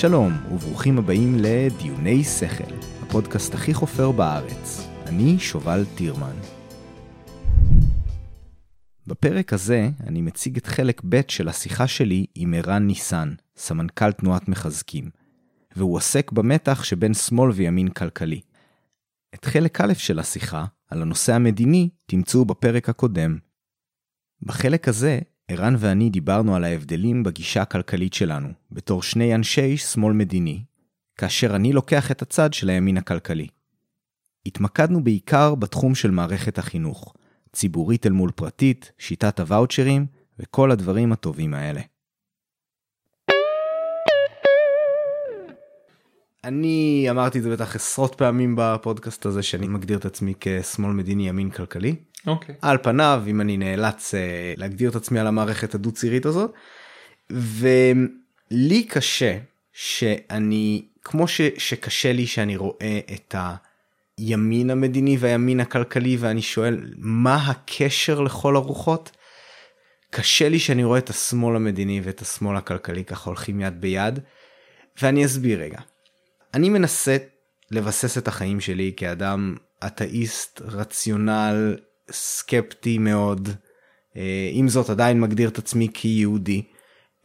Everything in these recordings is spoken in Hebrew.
שלום, וברוכים הבאים לדיוני שכל, הפודקאסט הכי חופר בארץ. אני שובל טירמן. בפרק הזה אני מציג את חלק ב' של השיחה שלי עם ערן ניסן, סמנכ"ל תנועת מחזקים, והוא עוסק במתח שבין שמאל וימין כלכלי. את חלק א' של השיחה, על הנושא המדיני, תמצאו בפרק הקודם. בחלק הזה, ערן ואני דיברנו על ההבדלים בגישה הכלכלית שלנו, בתור שני אנשי שמאל מדיני, כאשר אני לוקח את הצד של הימין הכלכלי. התמקדנו בעיקר בתחום של מערכת החינוך, ציבורית אל מול פרטית, שיטת הוואוצ'רים וכל הדברים הטובים האלה. אני אמרתי את זה בטח עשרות פעמים בפודקאסט הזה שאני מגדיר את עצמי כשמאל מדיני ימין כלכלי. אוקיי. על פניו אם אני נאלץ uh, להגדיר את עצמי על המערכת הדו צירית הזאת. ולי קשה שאני כמו ש, שקשה לי שאני רואה את הימין המדיני והימין הכלכלי ואני שואל מה הקשר לכל הרוחות. קשה לי שאני רואה את השמאל המדיני ואת השמאל הכלכלי ככה הולכים יד ביד. ואני אסביר רגע. אני מנסה לבסס את החיים שלי כאדם אתאיסט רציונל סקפטי מאוד אה, עם זאת עדיין מגדיר את עצמי כיהודי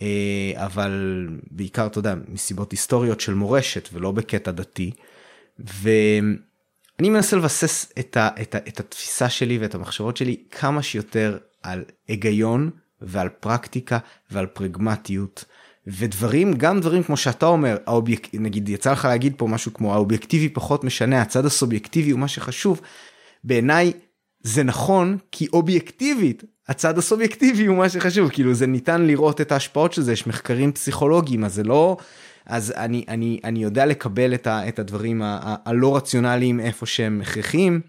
אה, אבל בעיקר אתה יודע מסיבות היסטוריות של מורשת ולא בקטע דתי. ואני מנסה לבסס את, ה, את, ה, את התפיסה שלי ואת המחשבות שלי כמה שיותר על היגיון ועל פרקטיקה ועל פרגמטיות ודברים גם דברים כמו שאתה אומר האוביק... נגיד יצא לך להגיד פה משהו כמו האובייקטיבי פחות משנה הצד הסובייקטיבי הוא מה שחשוב. בעיניי זה נכון כי אובייקטיבית הצד הסובייקטיבי הוא מה שחשוב כאילו זה ניתן לראות את ההשפעות של זה יש מחקרים פסיכולוגיים אז זה לא אז אני אני אני יודע לקבל את, ה, את הדברים הלא רציונליים איפה שהם הכרחיים.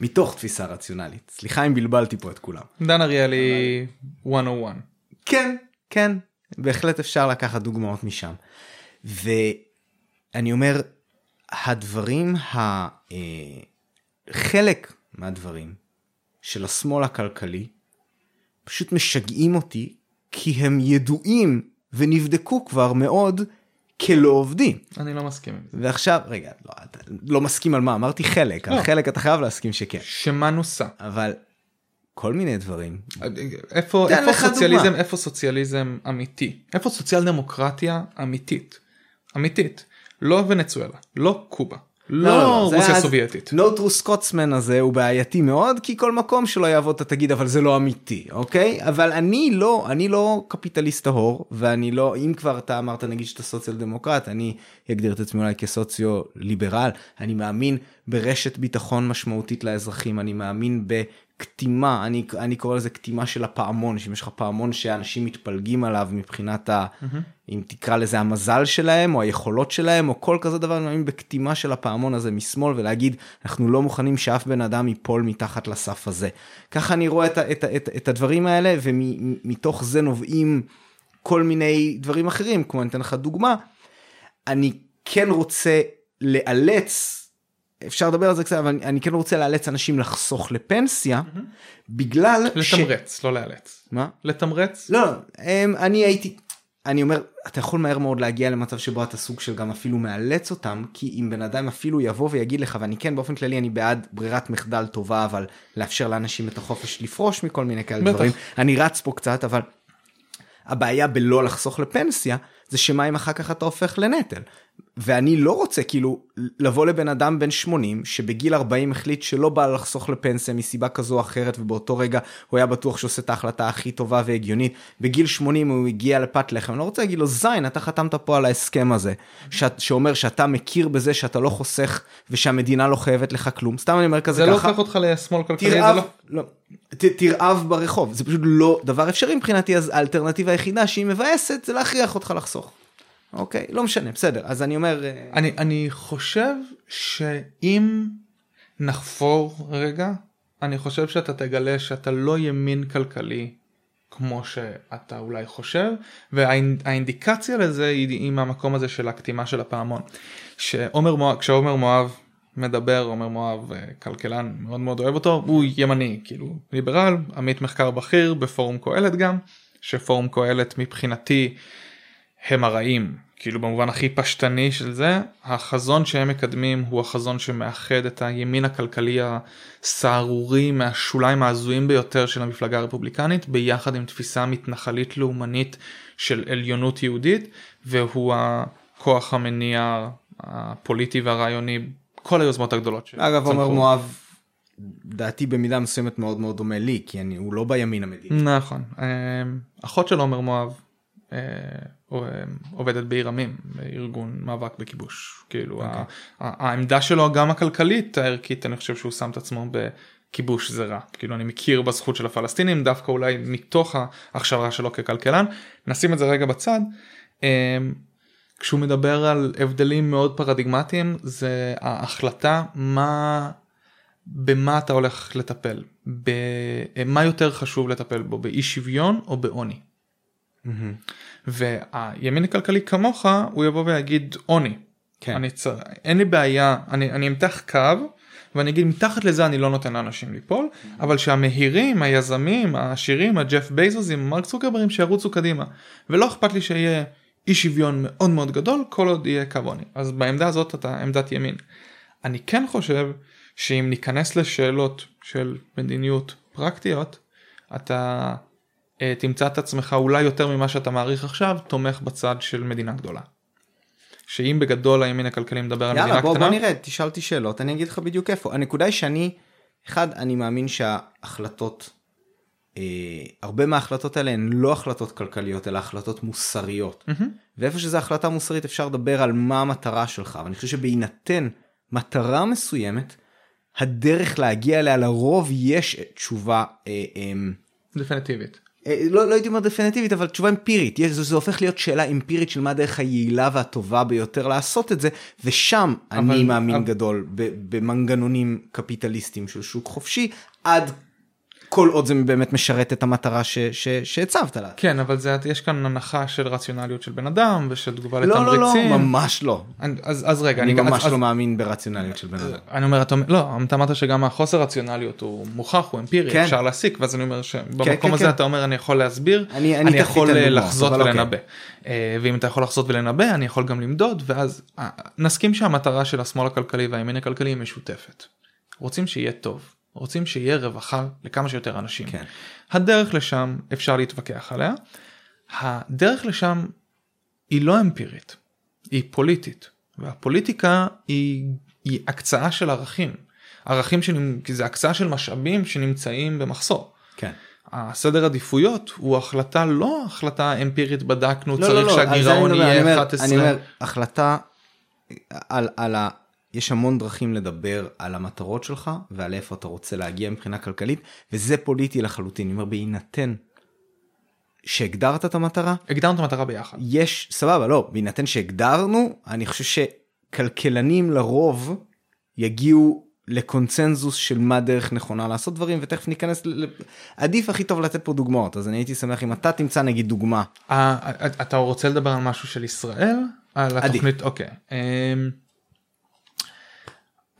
מתוך תפיסה רציונלית סליחה אם בלבלתי פה את כולם. דן אריאלי 101. כן כן בהחלט אפשר לקחת דוגמאות משם. ואני אומר הדברים ה... אה, חלק מהדברים של השמאל הכלכלי פשוט משגעים אותי כי הם ידועים ונבדקו כבר מאוד כלא עובדים. אני לא מסכים עם זה. ועכשיו רגע לא, אתה לא מסכים על מה אמרתי חלק לא. על חלק אתה חייב להסכים שכן שמה נוסע? אבל כל מיני דברים. איפה איפה סוציאליזם דוגמה. איפה סוציאליזם אמיתי? איפה סוציאל דמוקרטיה אמיתית? אמיתית. לא ונצואלה לא קובה לא זה רוסיה היה- סובייטית. No true Scotsman הזה הוא בעייתי מאוד כי כל מקום שלא יעבוד אתה תגיד אבל זה לא אמיתי אוקיי? אבל אני לא אני לא קפיטליסט טהור ואני לא אם כבר אתה אמרת נגיד שאתה סוציאל דמוקרט אני אגדיר את עצמי אולי כסוציו ליברל אני מאמין ברשת ביטחון משמעותית לאזרחים אני מאמין בקטימה אני אני קורא לזה קטימה של הפעמון שאם יש לך פעמון שאנשים מתפלגים עליו מבחינת ה... אם תקרא לזה המזל שלהם או היכולות שלהם או כל כזה דבר אני מאמין בקטימה של הפעמון הזה משמאל ולהגיד אנחנו לא מוכנים שאף בן אדם ייפול מתחת לסף הזה. ככה אני רואה את, את, את, את הדברים האלה ומתוך זה נובעים כל מיני דברים אחרים כמו אני אתן לך דוגמה. אני כן רוצה לאלץ אפשר לדבר על זה קצת אבל אני, אני כן רוצה לאלץ אנשים לחסוך לפנסיה בגלל לתמרץ לא לאלץ. מה? לתמרץ? לא, אמ, אני הייתי, אני אומר, אתה יכול מהר מאוד להגיע למצב שבו אתה סוג של גם אפילו מאלץ אותם, כי אם בן אדם אפילו יבוא ויגיד לך, ואני כן באופן כללי אני בעד ברירת מחדל טובה, אבל לאפשר לאנשים את החופש לפרוש מכל מיני כאלה בטח. דברים, אני רץ פה קצת, אבל הבעיה בלא לחסוך לפנסיה, זה שמה אם אחר כך אתה הופך לנטל. ואני לא רוצה כאילו לבוא לבן אדם בן 80 שבגיל 40 החליט שלא בא לחסוך לפנסיה מסיבה כזו או אחרת ובאותו רגע הוא היה בטוח שעושה את ההחלטה הכי טובה והגיונית. בגיל 80 הוא הגיע לפת לחם, אני לא רוצה להגיד לו זין אתה חתמת פה על ההסכם הזה שאת, שאומר שאתה מכיר בזה שאתה לא חוסך ושהמדינה לא חייבת לך כלום. סתם אני אומר כזה זה לא ככה. הופך אותך לשמאל כלכלי זה תרעב, לא. לא, ת, תרעב ברחוב זה פשוט לא דבר אפשרי מבחינתי אז האלטרנטיבה היחידה שהיא מבאסת זה להכריח אותך לחסוך. אוקיי לא משנה בסדר אז אני אומר אה, אני אני חושב שאם נחפור רגע אני חושב שאתה תגלה שאתה לא ימין כלכלי כמו שאתה אולי חושב והאינדיקציה לזה היא, היא מהמקום הזה של הקטימה של הפעמון. שעומר מואב כשעומר מואב מדבר עומר מואב אה, כלכלן מאוד מאוד אוהב אותו הוא ימני כאילו ליברל עמית מחקר בכיר בפורום קהלת גם שפורום קהלת מבחינתי הם הרעים כאילו במובן הכי פשטני של זה החזון שהם מקדמים הוא החזון שמאחד את הימין הכלכלי הסהרורי מהשוליים ההזויים ביותר של המפלגה הרפובליקנית ביחד עם תפיסה מתנחלית לאומנית של עליונות יהודית והוא הכוח המניע הפוליטי והרעיוני כל היוזמות הגדולות. אגב עומר מואב דעתי במידה מסוימת מאוד מאוד דומה לי כי אני הוא לא בימין המדיני. נכון אחות של עומר מואב אה, עובדת בעיר עמים ארגון מאבק בכיבוש כאילו okay. אוקיי. העמדה שלו גם הכלכלית הערכית אני חושב שהוא שם את עצמו בכיבוש זה רע כאילו אני מכיר בזכות של הפלסטינים דווקא אולי מתוך ההכשרה שלו ככלכלן נשים את זה רגע בצד. אה, כשהוא מדבר על הבדלים מאוד פרדיגמטיים זה ההחלטה מה במה אתה הולך לטפל במה יותר חשוב לטפל בו באי שוויון או בעוני. Mm-hmm. והימין הכלכלי כמוך הוא יבוא ויגיד עוני. כן. אני צר... אין לי בעיה אני אני אמתח קו ואני אגיד מתחת לזה אני לא נותן לאנשים ליפול mm-hmm. אבל שהמהירים היזמים העשירים הג'ף בייזוזים מרק צוקרברים שירוצו קדימה ולא אכפת לי שיהיה אי שוויון מאוד מאוד גדול כל עוד יהיה קו עוני אז בעמדה הזאת אתה עמדת ימין. אני כן חושב שאם ניכנס לשאלות של מדיניות פרקטיות אתה תמצא את עצמך אולי יותר ממה שאתה מעריך עכשיו תומך בצד של מדינה גדולה. שאם בגדול הימין הכלכלי מדבר על מדינה בוא, קטנה. יאללה בוא נראה תשאל אותי שאלות אני אגיד לך בדיוק איפה הנקודה היא שאני אחד אני מאמין שההחלטות אה, הרבה מההחלטות האלה הן לא החלטות כלכליות אלא החלטות מוסריות mm-hmm. ואיפה שזה החלטה מוסרית אפשר לדבר על מה המטרה שלך ואני חושב שבהינתן מטרה מסוימת הדרך להגיע אליה לרוב יש תשובה אה, אה, דפנטיבית. אה, לא, לא הייתי אומר דפנטיבית אבל תשובה אמפירית. זה, זה הופך להיות שאלה אמפירית של מה הדרך היעילה והטובה ביותר לעשות את זה ושם אבל, אני מאמין אבל... גדול במנגנונים קפיטליסטיים של שוק חופשי עד כל עוד זה באמת משרת את המטרה שהצבת לה. כן אבל זה יש כאן הנחה של רציונליות של בן אדם ושל תגובה לא, לתמריצים. לא לא ממש לא. אז, אז רגע אני, אני ממש אז, לא מאמין ברציונליות של בן אדם. אני אומר אתה לא אתה אמרת שגם החוסר רציונליות הוא מוכח הוא אמפירי כן. אפשר להסיק ואז אני אומר שבמקום כן, כן, הזה כן. אתה אומר אני יכול להסביר אני, אני, אני יכול לחזות ולנבא אוקיי. ואם אתה יכול לחזות ולנבא אני יכול גם למדוד ואז אה, נסכים שהמטרה של השמאל הכלכלי והימין הכלכלי היא משותפת. רוצים שיהיה טוב. רוצים שיהיה רווחה לכמה שיותר אנשים. כן. הדרך לשם אפשר להתווכח עליה. הדרך לשם היא לא אמפירית, היא פוליטית. והפוליטיקה היא, היא הקצאה של ערכים. ערכים של... כי זה הקצאה של משאבים שנמצאים במחסור. כן. הסדר עדיפויות הוא החלטה לא החלטה אמפירית בדקנו לא, צריך לא, לא, שהגירעון יהיה 11. אני אומר החלטה על, על. יש המון דרכים לדבר על המטרות שלך ועל איפה אתה רוצה להגיע מבחינה כלכלית וזה פוליטי לחלוטין. אני אומר בהינתן שהגדרת את המטרה. הגדרנו את המטרה ביחד. יש סבבה לא בהינתן שהגדרנו אני חושב שכלכלנים לרוב יגיעו לקונצנזוס של מה דרך נכונה לעשות דברים ותכף ניכנס ל... עדיף הכי טוב לתת פה דוגמאות אז אני הייתי שמח אם אתה תמצא נגיד דוגמה. אתה רוצה לדבר על משהו של ישראל? על התוכנית אוקיי. אמ,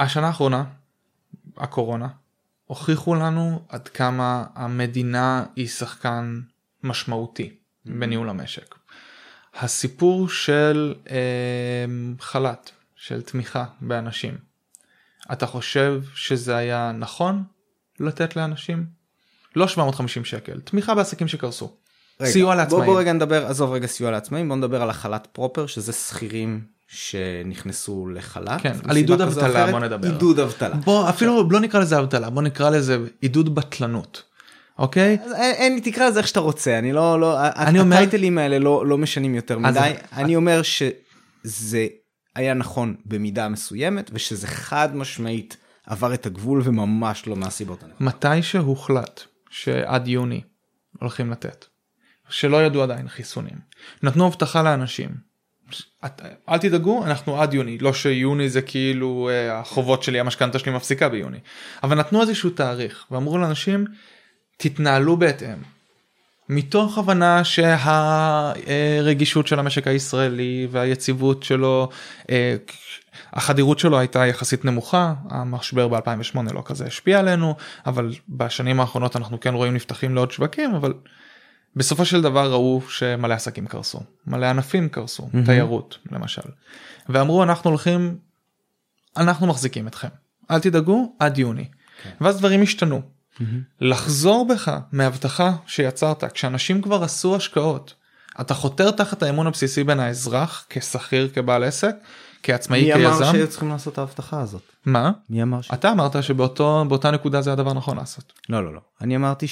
השנה האחרונה, הקורונה, הוכיחו לנו עד כמה המדינה היא שחקן משמעותי mm-hmm. בניהול המשק. הסיפור של אה, חל"ת, של תמיכה באנשים, אתה חושב שזה היה נכון לתת לאנשים? לא 750 שקל, תמיכה בעסקים שקרסו. רגע, סיוע לעצמאים. בוא, בוא רגע נדבר, עזוב רגע סיוע לעצמאים, בוא נדבר על החל"ת פרופר, שזה שכירים שנכנסו לחל"ת. כן, על עידוד אבטלה בוא נדבר. עידוד אבטלה. בוא אפילו לא נקרא לזה אבטלה, בוא נקרא לזה עידוד בטלנות. אוקיי? אין, לי תקרא לזה איך שאתה רוצה, אני לא, לא, אני אומר, הטייטלים האלה לא, לא משנים יותר מדי, אני אומר שזה היה נכון במידה מסוימת ושזה חד משמעית עבר את הגבול וממש לא מהסיבות הנכונות. מתי שהוחלט שעד יוני הולכים לתת, שלא ידעו עדיין חיסונים, נתנו הבטחה לאנשים אל תדאגו אנחנו עד יוני לא שיוני זה כאילו אה, החובות שלי המשכנתה שלי מפסיקה ביוני אבל נתנו איזשהו תאריך ואמרו לאנשים תתנהלו בהתאם. מתוך הבנה שהרגישות של המשק הישראלי והיציבות שלו אה, החדירות שלו הייתה יחסית נמוכה המשבר ב2008 לא כזה השפיע עלינו אבל בשנים האחרונות אנחנו כן רואים נפתחים לעוד שווקים אבל בסופו של דבר ראו שמלא עסקים קרסו, מלא ענפים קרסו, מהמם. תיירות למשל. ואמרו אנחנו הולכים, אנחנו מחזיקים אתכם, אל תדאגו עד יוני. כן. ואז דברים השתנו. לחזור בך מהבטחה שיצרת כשאנשים כבר עשו השקעות. אתה חותר תחת האמון הבסיסי בין האזרח כשכיר כבעל עסק כעצמאי מי אמר כיזם. שהיו צריכים לעשות את ההבטחה הזאת? מה? מי אמר ש... אתה אמרת שבאותו באותה נקודה זה הדבר נכון לעשות. לא לא לא אני אמרתי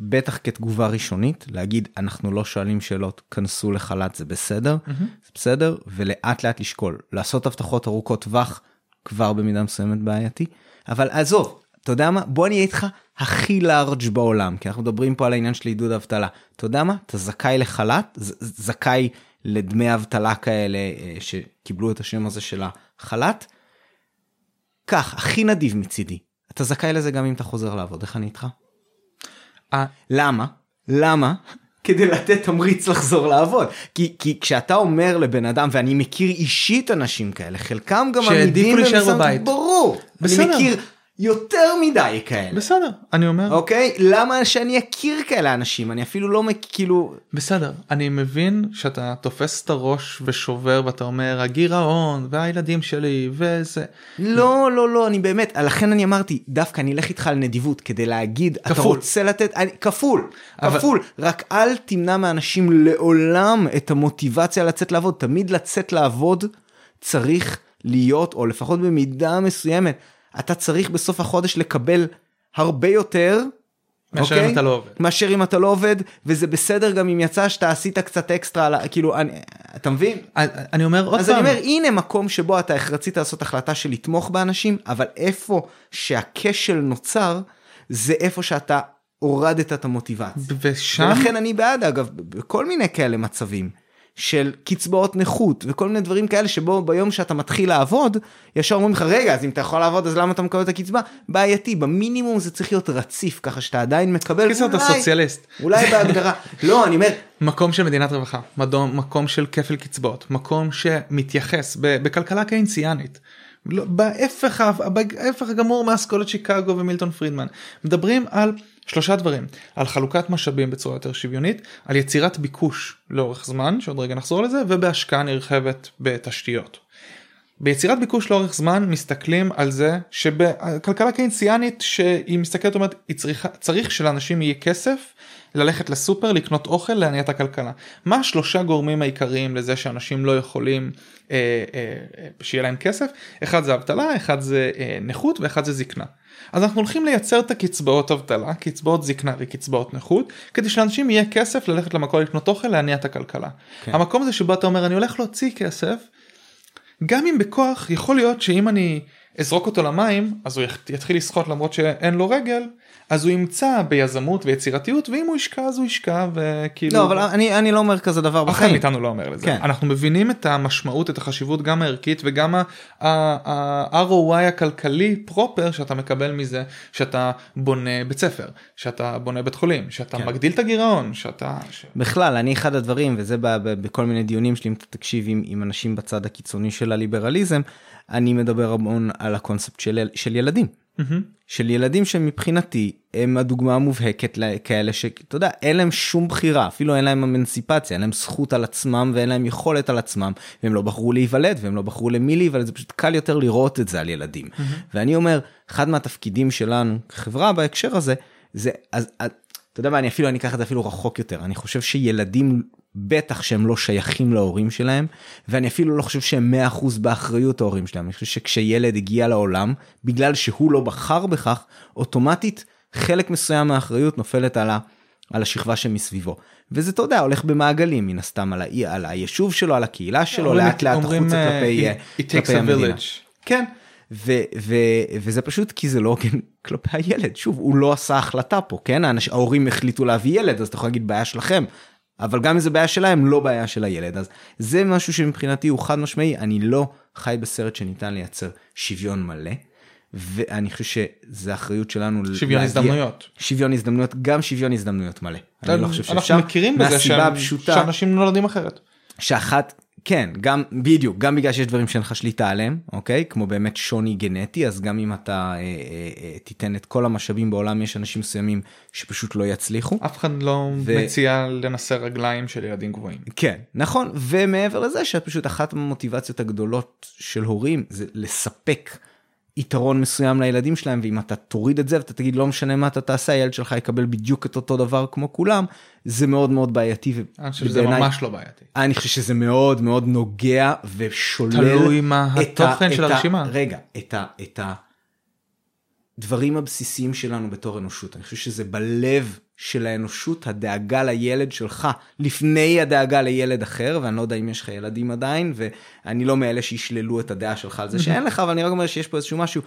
שבטח כתגובה ראשונית להגיד אנחנו לא שואלים שאלות כנסו לחל"ת זה בסדר. זה בסדר ולאט לאט לשקול. לעשות הבטחות ארוכות טווח כבר במידה מסוימת בעייתי. אבל עזוב אתה יודע מה? בוא אני אהיה איתך הכי לארג' בעולם כי אנחנו מדברים פה על העניין של עידוד אבטלה. אתה יודע מה? אתה זכאי לחל"ת ז- זכאי לדמי אבטלה כאלה אה, שקיבלו את השם הזה של החל"ת. כך הכי נדיב מצידי. אתה זכאי לזה גם אם אתה חוזר לעבוד. איך אני איתך? אה, למה? למה? כדי לתת תמריץ לחזור לעבוד כי כי כשאתה אומר לבן אדם ואני מכיר אישית אנשים כאלה חלקם גם שהעדיפו עמידים להישאר במשימות- בבית. ברור בסדר. אני מכיר יותר מדי כאלה. בסדר אני אומר. אוקיי? למה שאני אכיר כאלה אנשים? אני אפילו לא מכ- כאילו בסדר אני מבין שאתה תופס את הראש ושובר ואתה אומר הגירעון והילדים שלי וזה. לא לא לא אני באמת לכן אני אמרתי דווקא אני אלך איתך על נדיבות כדי להגיד אתה כפול. רוצה לתת אני, כפול אבל- כפול. רק אל תמנע מאנשים לעולם את המוטיבציה לצאת לעבוד. תמיד לצאת לעבוד צריך להיות או לפחות במידה מסוימת אתה צריך בסוף החודש לקבל הרבה יותר. מאשר אוקיי? אם אתה לא עובד. מאשר אם אתה לא עובד וזה בסדר גם אם יצא שאתה עשית קצת אקסטרה על כאילו אני, אתה מבין אני אומר עוד אז אני פעם אומר הנה מקום שבו אתה רצית לעשות החלטה של לתמוך באנשים אבל איפה שהכשל נוצר זה איפה שאתה הורדת את המוטיבציה. ושם ולכן אני בעד אגב בכל מיני כאלה מצבים של קצבאות נכות וכל מיני דברים כאלה שבו ביום שאתה מתחיל לעבוד ישר אומרים לך רגע אז אם אתה יכול לעבוד אז למה אתה מקבל את הקצבה? בעייתי במינימום זה צריך להיות רציף ככה שאתה עדיין מקבל. קיצר אתה אולי- סוציאליסט. אולי בהגדרה. לא אני אומר מקום של מדינת רווחה מדום, מקום של כפל קצבאות מקום שמתייחס בכלכלה קיינסיאנית. לא, בהפך, בהפך הגמור מאסכולת שיקגו ומילטון פרידמן. מדברים על שלושה דברים על חלוקת משאבים בצורה יותר שוויונית על יצירת ביקוש לאורך זמן שעוד רגע נחזור לזה ובהשקעה נרחבת בתשתיות. ביצירת ביקוש לאורך זמן מסתכלים על זה שבכלכלה קיינסיאנית שהיא מסתכלת אומרת היא צריכה צריך שלאנשים יהיה כסף ללכת לסופר לקנות אוכל להניע את הכלכלה. מה השלושה גורמים העיקריים לזה שאנשים לא יכולים אה, אה, שיהיה להם כסף? אחד זה אבטלה, אחד זה אה, נכות ואחד זה זקנה. אז אנחנו הולכים לייצר את הקצבאות אבטלה, קצבאות זקנה וקצבאות נכות, כדי שלאנשים יהיה כסף ללכת למקום לקנות אוכל להניע את הכלכלה. כן. המקום הזה שבו אתה אומר אני הולך להוציא כסף גם אם בכוח יכול להיות שאם אני אזרוק אותו למים אז הוא יתחיל לשחות למרות שאין לו רגל אז הוא ימצא ביזמות ויצירתיות ואם הוא ישקע אז הוא ישקע וכאילו לא אבל אני אני לא אומר כזה דבר אף אחד בחיים. מאיתנו לא אומר לזה כן. אנחנו מבינים את המשמעות את החשיבות גם הערכית וגם ה-ROI הכלכלי פרופר שאתה מקבל מזה שאתה בונה בית ספר שאתה בונה בית חולים שאתה כן. מגדיל את הגירעון שאתה. ש- בכלל אני אחד הדברים וזה ב- ב- בכל מיני דיונים שלי אם אתה תקשיב עם, עם אנשים בצד הקיצוני של הליברליזם אני מדבר המון על הקונספט של, של ילדים. של ילדים שמבחינתי הם הדוגמה המובהקת לכאלה שאתה יודע אין להם שום בחירה אפילו אין להם אמנסיפציה אין להם זכות על עצמם ואין להם יכולת על עצמם והם לא בחרו להיוולד והם לא בחרו למי להיוולד זה פשוט קל יותר לראות את זה על ילדים. ואני אומר אחד מהתפקידים שלנו כחברה בהקשר הזה זה אז, אתה יודע מה אני אפילו אני אקח את זה אפילו רחוק יותר אני חושב שילדים בטח שהם לא שייכים להורים שלהם ואני אפילו לא חושב שהם 100% באחריות ההורים שלהם אני חושב שכשילד הגיע לעולם בגלל שהוא לא בחר בכך אוטומטית חלק מסוים מהאחריות נופלת על, ה, על השכבה שמסביבו וזה אתה יודע הולך במעגלים מן הסתם על, האי, על היישוב שלו על הקהילה שלו אומרים- לאט לאט החוצה אה, כלפי, it- אה, it takes כלפי a המדינה. village. כן. ו- ו- וזה פשוט כי זה לא הוגן כלפי הילד שוב הוא לא עשה החלטה פה כן האנש, ההורים החליטו להביא ילד אז אתה יכול להגיד בעיה שלכם אבל גם אם זה בעיה שלהם לא בעיה של הילד אז זה משהו שמבחינתי הוא חד משמעי אני לא חי בסרט שניתן לייצר שוויון מלא. ואני חושב שזה אחריות שלנו שוויון להגיע- הזדמנויות. שוויון הזדמנויות גם שוויון הזדמנויות מלא. אני לא חושב שאפשר אנחנו מכירים בזה שאנשים נולדים אחרת. שאחת כן, גם, בדיוק, גם בגלל שיש דברים שאין לך שליטה עליהם, אוקיי? כמו באמת שוני גנטי, אז גם אם אתה אה, אה, אה, תיתן את כל המשאבים בעולם, יש אנשים מסוימים שפשוט לא יצליחו. אף אחד לא ו- מציע לנסר רגליים של ילדים גבוהים. כן, נכון, ומעבר לזה שפשוט אחת המוטיבציות הגדולות של הורים זה לספק יתרון מסוים לילדים שלהם, ואם אתה תוריד את זה ואתה תגיד לא משנה מה אתה תעשה, הילד שלך יקבל בדיוק את אותו דבר כמו כולם, זה מאוד מאוד בעייתי. אני חושב שזה ובעיניי- ממש לא בעייתי. אני חושב שזה מאוד מאוד נוגע ושולל תלוי מה ה- התוכן של את ה- הרשימה. רגע, את ה- את הדברים הבסיסיים שלנו בתור אנושות. אני חושב שזה בלב של האנושות, הדאגה לילד שלך, לפני הדאגה לילד אחר, ואני לא יודע אם יש לך ילדים עדיין, ואני לא מאלה שישללו את הדעה שלך על זה שאין לך, אבל אני רק אומר שיש פה איזשהו משהו,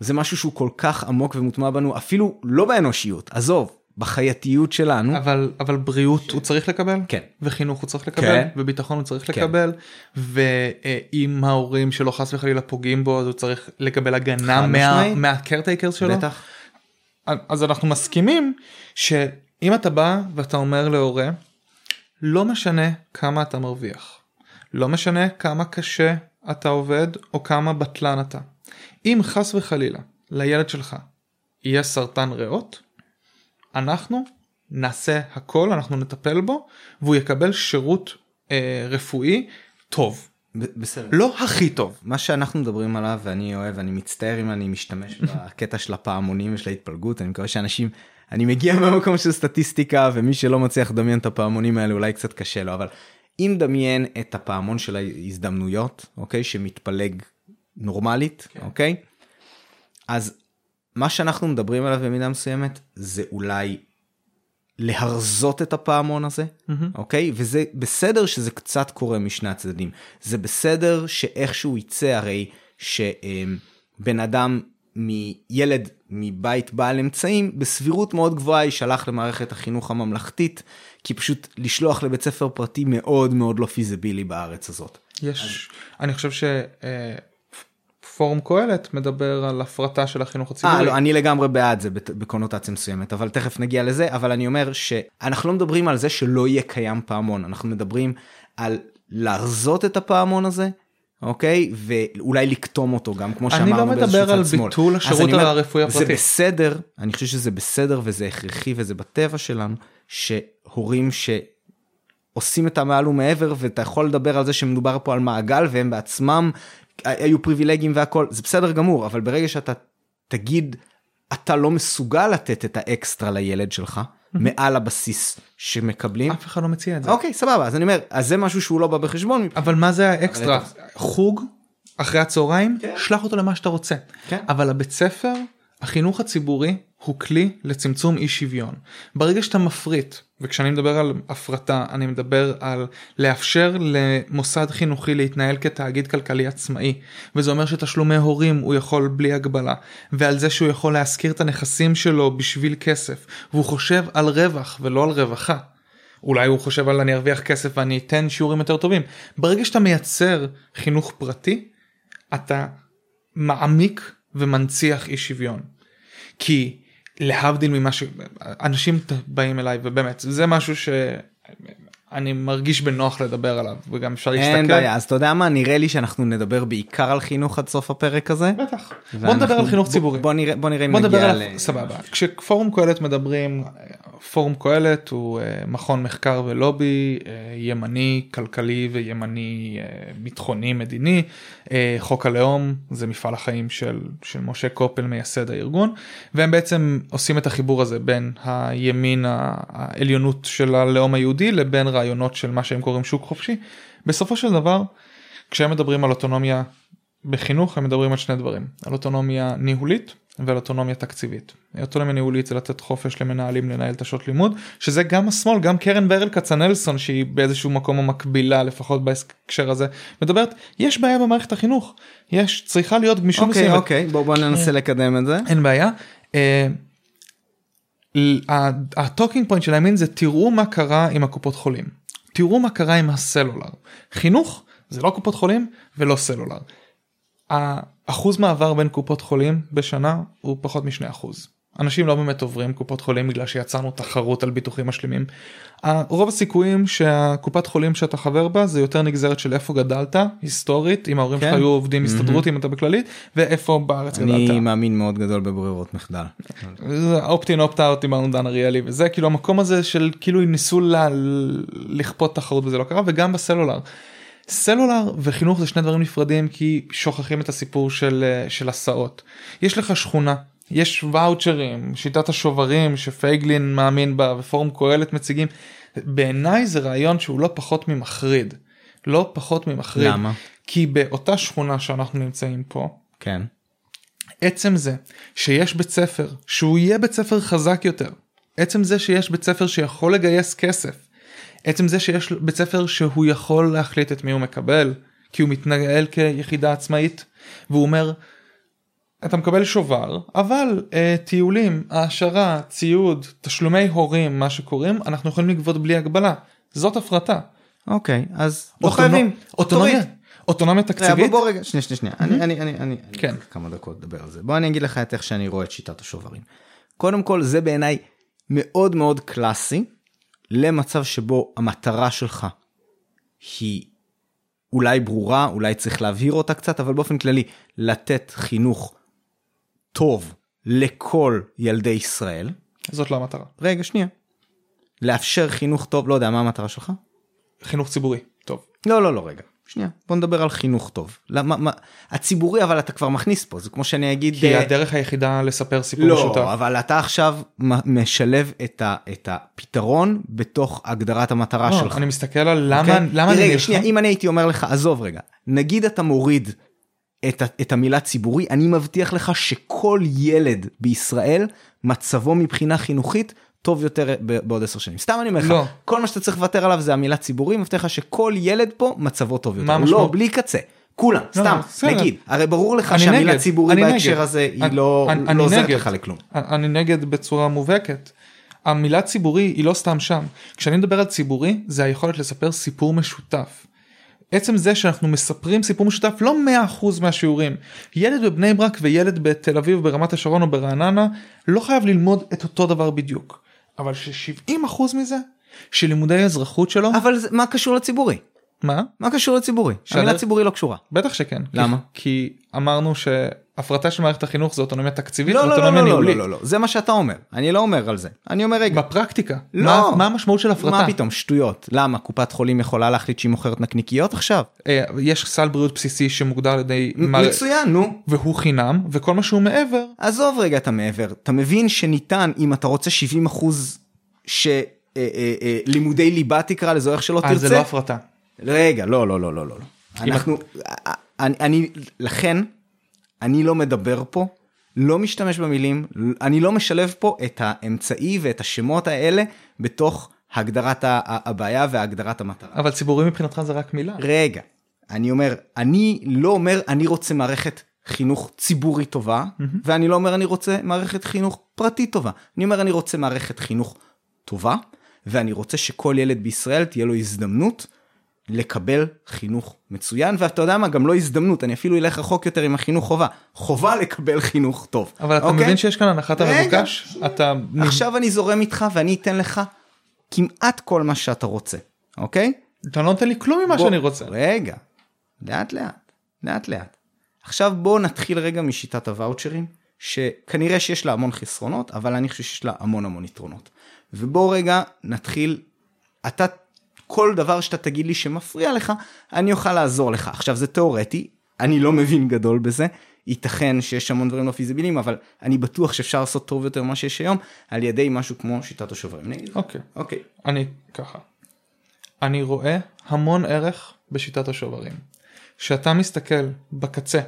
זה משהו שהוא כל כך עמוק ומוטמע בנו, אפילו לא באנושיות, עזוב, בחייתיות שלנו. אבל אבל בריאות הוא צריך לקבל כן. וחינוך הוא צריך לקבל כן. וביטחון הוא צריך כן. לקבל ואם ההורים שלו חס וחלילה פוגעים בו אז הוא צריך לקבל הגנה מה-. מהקרטייקרס שלו. בטח. אז אנחנו מסכימים שאם אתה בא ואתה אומר להורה לא משנה כמה אתה מרוויח לא משנה כמה קשה אתה עובד או כמה בטלן אתה אם חס וחלילה לילד שלך יהיה סרטן ריאות אנחנו נעשה הכל אנחנו נטפל בו והוא יקבל שירות אה, רפואי טוב בסדר. לא הכי טוב מה שאנחנו מדברים עליו ואני אוהב אני מצטער אם אני משתמש בקטע של הפעמונים ושל ההתפלגות אני מקווה שאנשים אני מגיע מהמקום של סטטיסטיקה ומי שלא מצליח לדמיין את הפעמונים האלה אולי קצת קשה לו אבל אם דמיין את הפעמון של ההזדמנויות אוקיי שמתפלג נורמלית כן. אוקיי אז מה שאנחנו מדברים עליו במידה מסוימת זה אולי להרזות את הפעמון הזה, אוקיי? וזה בסדר שזה קצת קורה משני הצדדים. זה בסדר שאיכשהו יצא הרי שבן אדם מילד מבית בעל אמצעים בסבירות מאוד גבוהה יישלח למערכת החינוך הממלכתית כי פשוט לשלוח לבית ספר פרטי מאוד מאוד לא פיזיבילי בארץ הזאת. יש אני חושב שפורום קהלת מדבר על הפרטה של החינוך הציבורי. אה, לא, אני לגמרי בעד זה בקונוטציה מסוימת, אבל תכף נגיע לזה, אבל אני אומר שאנחנו לא מדברים על זה שלא יהיה קיים פעמון, אנחנו מדברים על להרזות את הפעמון הזה, אוקיי? ואולי לקטום אותו גם, כמו אני שאמרנו לא באיזשהו מדבר על צד שמאל. ביטול אז השירות אני אומר, הרפואי זה הפרטי. בסדר, אני חושב שזה בסדר וזה הכרחי וזה בטבע שלנו, שהורים ש... עושים את המעל ומעבר ואתה יכול לדבר על זה שמדובר פה על מעגל והם בעצמם היו פריבילגיים והכל זה בסדר גמור אבל ברגע שאתה תגיד אתה לא מסוגל לתת את האקסטרה לילד שלך מעל הבסיס שמקבלים אף אחד לא מציע את זה. אוקיי סבבה אז אני אומר אז זה משהו שהוא לא בא בחשבון אבל מה זה האקסטרה? חוג אחרי הצהריים כן. שלח אותו למה שאתה רוצה. כן. אבל הבית ספר החינוך הציבורי הוא כלי לצמצום אי שוויון. ברגע שאתה מפריט וכשאני מדבר על הפרטה אני מדבר על לאפשר למוסד חינוכי להתנהל כתאגיד כלכלי עצמאי וזה אומר שתשלומי הורים הוא יכול בלי הגבלה ועל זה שהוא יכול להשכיר את הנכסים שלו בשביל כסף והוא חושב על רווח ולא על רווחה. אולי הוא חושב על אני ארוויח כסף ואני אתן שיעורים יותר טובים. ברגע שאתה מייצר חינוך פרטי אתה מעמיק ומנציח אי שוויון. כי להבדיל ממה שאנשים באים אליי ובאמת זה משהו שאני מרגיש בנוח לדבר עליו וגם אפשר להסתכל. אין בעיה אז אתה יודע מה נראה לי שאנחנו נדבר בעיקר על חינוך עד סוף הפרק הזה. בטח. בוא ואנחנו- נדבר על חינוך בוא- ציבורי. בוא נראה בוא נראה אם בוא נגיע ל- סבבה כשפורום קהלת מדברים פורום קהלת הוא אה, מכון מחקר ולובי אה, ימני כלכלי וימני אה, ביטחוני מדיני. חוק הלאום זה מפעל החיים של של משה קופל מייסד הארגון. והם בעצם עושים את החיבור הזה בין הימין העליונות של הלאום היהודי לבין רעיונות של מה שהם קוראים שוק חופשי. בסופו של דבר כשהם מדברים על אוטונומיה בחינוך הם מדברים על שני דברים. על אוטונומיה ניהולית ועל אוטונומיה תקציבית. אוטונומיה ניהולית זה לתת חופש למנהלים לנהל את השעות לימוד שזה גם השמאל גם קרן ברל כצנלסון שהיא באיזשהו מקום המקבילה לפחות בהקשר הזה מדברת יש בעיה במערכת החינוך יש צריכה להיות גמישות אוקיי מסוימת. אוקיי בוא בוא ננסה לקדם את זה. אין בעיה. אה, ה talking point של הימין זה תראו מה קרה עם הקופות חולים. תראו מה קרה עם הסלולר. חינוך זה לא קופות חולים ולא סלולר. האחוז מעבר בין קופות חולים בשנה הוא פחות משני אחוז. אנשים לא באמת עוברים קופות חולים בגלל שיצרנו תחרות על ביטוחים משלימים. רוב הסיכויים שהקופת חולים שאתה חבר בה זה יותר נגזרת של איפה גדלת היסטורית אם ההורים כן. שלך היו עובדים. הסתדרות אם אתה בכללית ואיפה בארץ אני גדלת. מאמין מאוד גדול בברירות מחדל. אופטין אופט אאוט דיברנו דן אריאלי וזה כאילו המקום הזה של כאילו ניסו לה, לכפות תחרות וזה לא קרה וגם בסלולר. סלולר וחינוך זה שני דברים נפרדים כי שוכחים את הסיפור של, אה, של הסעות. יש לך שכונה יש ואוצ'רים שיטת השוברים שפייגלין מאמין בה ופורום קהלת מציגים. בעיניי זה רעיון שהוא לא פחות ממחריד. לא פחות ממחריד. למה? כי באותה שכונה שאנחנו נמצאים פה כן. עצם זה שיש בית ספר שהוא יהיה בית ספר חזק יותר עצם זה שיש בית ספר שיכול לגייס כסף עצם זה שיש בית ספר שהוא יכול להחליט את מי הוא מקבל כי הוא מתנהל כיחידה עצמאית והוא אומר אתה מקבל שובר אבל אה, טיולים העשרה ציוד תשלומי הורים מה שקוראים אנחנו יכולים לגבות בלי הגבלה זאת הפרטה. אוקיי אז לא חייבים. אוטונומיה. אוטונומיה תקציבית בוא, רגע, שנייה, שנייה, שנייה. אני, אני, אני, אני, כן. כמה דקות לדבר על זה. בוא אני אגיד לך את איך שאני רואה את שיטת השוברים. קודם כל, זה בעיניי מאוד מאוד קלאסי למצב שבו המטרה שלך היא אולי ברורה, אולי צריך להבהיר אותה קצת, אבל באופן כללי, לתת חינוך טוב לכל ילדי ישראל. זאת לא המטרה. רגע, שנייה. לאפשר חינוך טוב, לא יודע, מה המטרה שלך? חינוך ציבורי טוב. לא לא לא רגע שנייה בוא נדבר על חינוך טוב למה מה הציבורי אבל אתה כבר מכניס פה זה כמו שאני אגיד כי אה, הדרך היחידה לספר סיפור לא משותף. אבל אתה עכשיו משלב את, ה, את הפתרון בתוך הגדרת המטרה לא, שלך. אני מסתכל על למה אוקיי? למה אני רגע נלחם. שנייה אם אני הייתי אומר לך עזוב רגע נגיד אתה מוריד את, את המילה ציבורי אני מבטיח לך שכל ילד בישראל מצבו מבחינה חינוכית טוב יותר בעוד עשר שנים סתם אני אומר לך לא. כל מה שאתה צריך לוותר עליו זה המילה ציבורי אני מבטיח לך שכל ילד פה מצבו טוב יותר מה לא המשמעות? בלי קצה כולם לא, סתם בסדר. נגיד הרי ברור לך אני שהמילה נגד, ציבורי אני בהקשר נגד. הזה היא אני- לא אני- לא אני עוזרת נגד. לך לכלום. אני נגד בצורה מובהקת. המילה ציבורי היא לא סתם שם. כשאני מדבר על ציבורי זה היכולת לספר סיפור משותף. עצם זה שאנחנו מספרים סיפור משותף לא 100% מהשיעורים. ילד בבני ברק וילד בתל אביב ברמת השרון או ברעננה לא חייב ללמוד את אותו דבר בדיוק. אבל ש-70% מזה שלימודי האזרחות שלו אבל זה- מה קשור לציבורי? מה? מה קשור לציבורי? שהדרך- המילה ציבורי לא קשורה. בטח שכן. למה? כי, כי אמרנו שהפרטה של מערכת החינוך זה אוטונומיה תקציבית לא, לא, לא, ואוטונומיה לא, לא, ניהולית. לא, לא, זה מה שאתה אומר, אני לא אומר על זה, אני אומר רגע, בפרקטיקה. לא. מה, מה המשמעות של הפרטה? מה פתאום, שטויות, למה, קופת חולים יכולה להחליט שהיא מוכרת נקניקיות עכשיו? אה, יש סל בריאות בסיסי שמוגדר על ידי מצוין, נו. והוא חינם וכל מה שהוא מעבר עזוב רגע את המעבר, אתה מבין שניתן, אם אתה רוצה 70 אחוז שלימודי ליבה תקרא לזה, איך שלא אז זה לא תרצה, הפרטה. רגע, לא, לא, לא, לא, לא. לא. אנחנו, אני, אני, לכן, אני לא מדבר פה, לא משתמש במילים, אני לא משלב פה את האמצעי ואת השמות האלה בתוך הגדרת הבעיה והגדרת המטרה. אבל ציבורי מבחינתך זה רק מילה. רגע, אני אומר, אני לא אומר אני רוצה מערכת חינוך ציבורי טובה, ואני לא אומר אני רוצה מערכת חינוך פרטי טובה. אני אומר אני רוצה מערכת חינוך טובה, ואני רוצה שכל ילד בישראל תהיה לו הזדמנות לקבל חינוך מצוין, ואתה יודע מה, גם לא הזדמנות, אני אפילו אלך רחוק יותר עם החינוך חובה. חובה לקבל חינוך טוב. אבל אתה אוקיי? מבין שיש כאן הנחת. המבוקש? אתה... עכשיו אני זורם איתך ואני אתן לך כמעט כל מה שאתה רוצה, אוקיי? אתה לא נותן לי כלום ממה בוא- שאני רוצה. רגע, לאט לאט, לאט לאט. עכשיו בואו נתחיל רגע משיטת הוואוצ'רים, שכנראה שיש לה המון חסרונות, אבל אני חושב שיש לה המון המון יתרונות. ובואו רגע נתחיל, אתה, כל דבר שאתה תגיד לי שמפריע לך, אני אוכל לעזור לך. עכשיו זה תיאורטי, אני לא מבין גדול בזה, ייתכן שיש המון דברים לא פיזיביליים, אבל אני בטוח שאפשר לעשות טוב יותר ממה שיש היום, על ידי משהו כמו שיטת השוברים. אוקיי. אוקיי. אני ככה. אני רואה המון ערך בשיטת השוברים. כשאתה מסתכל בקצה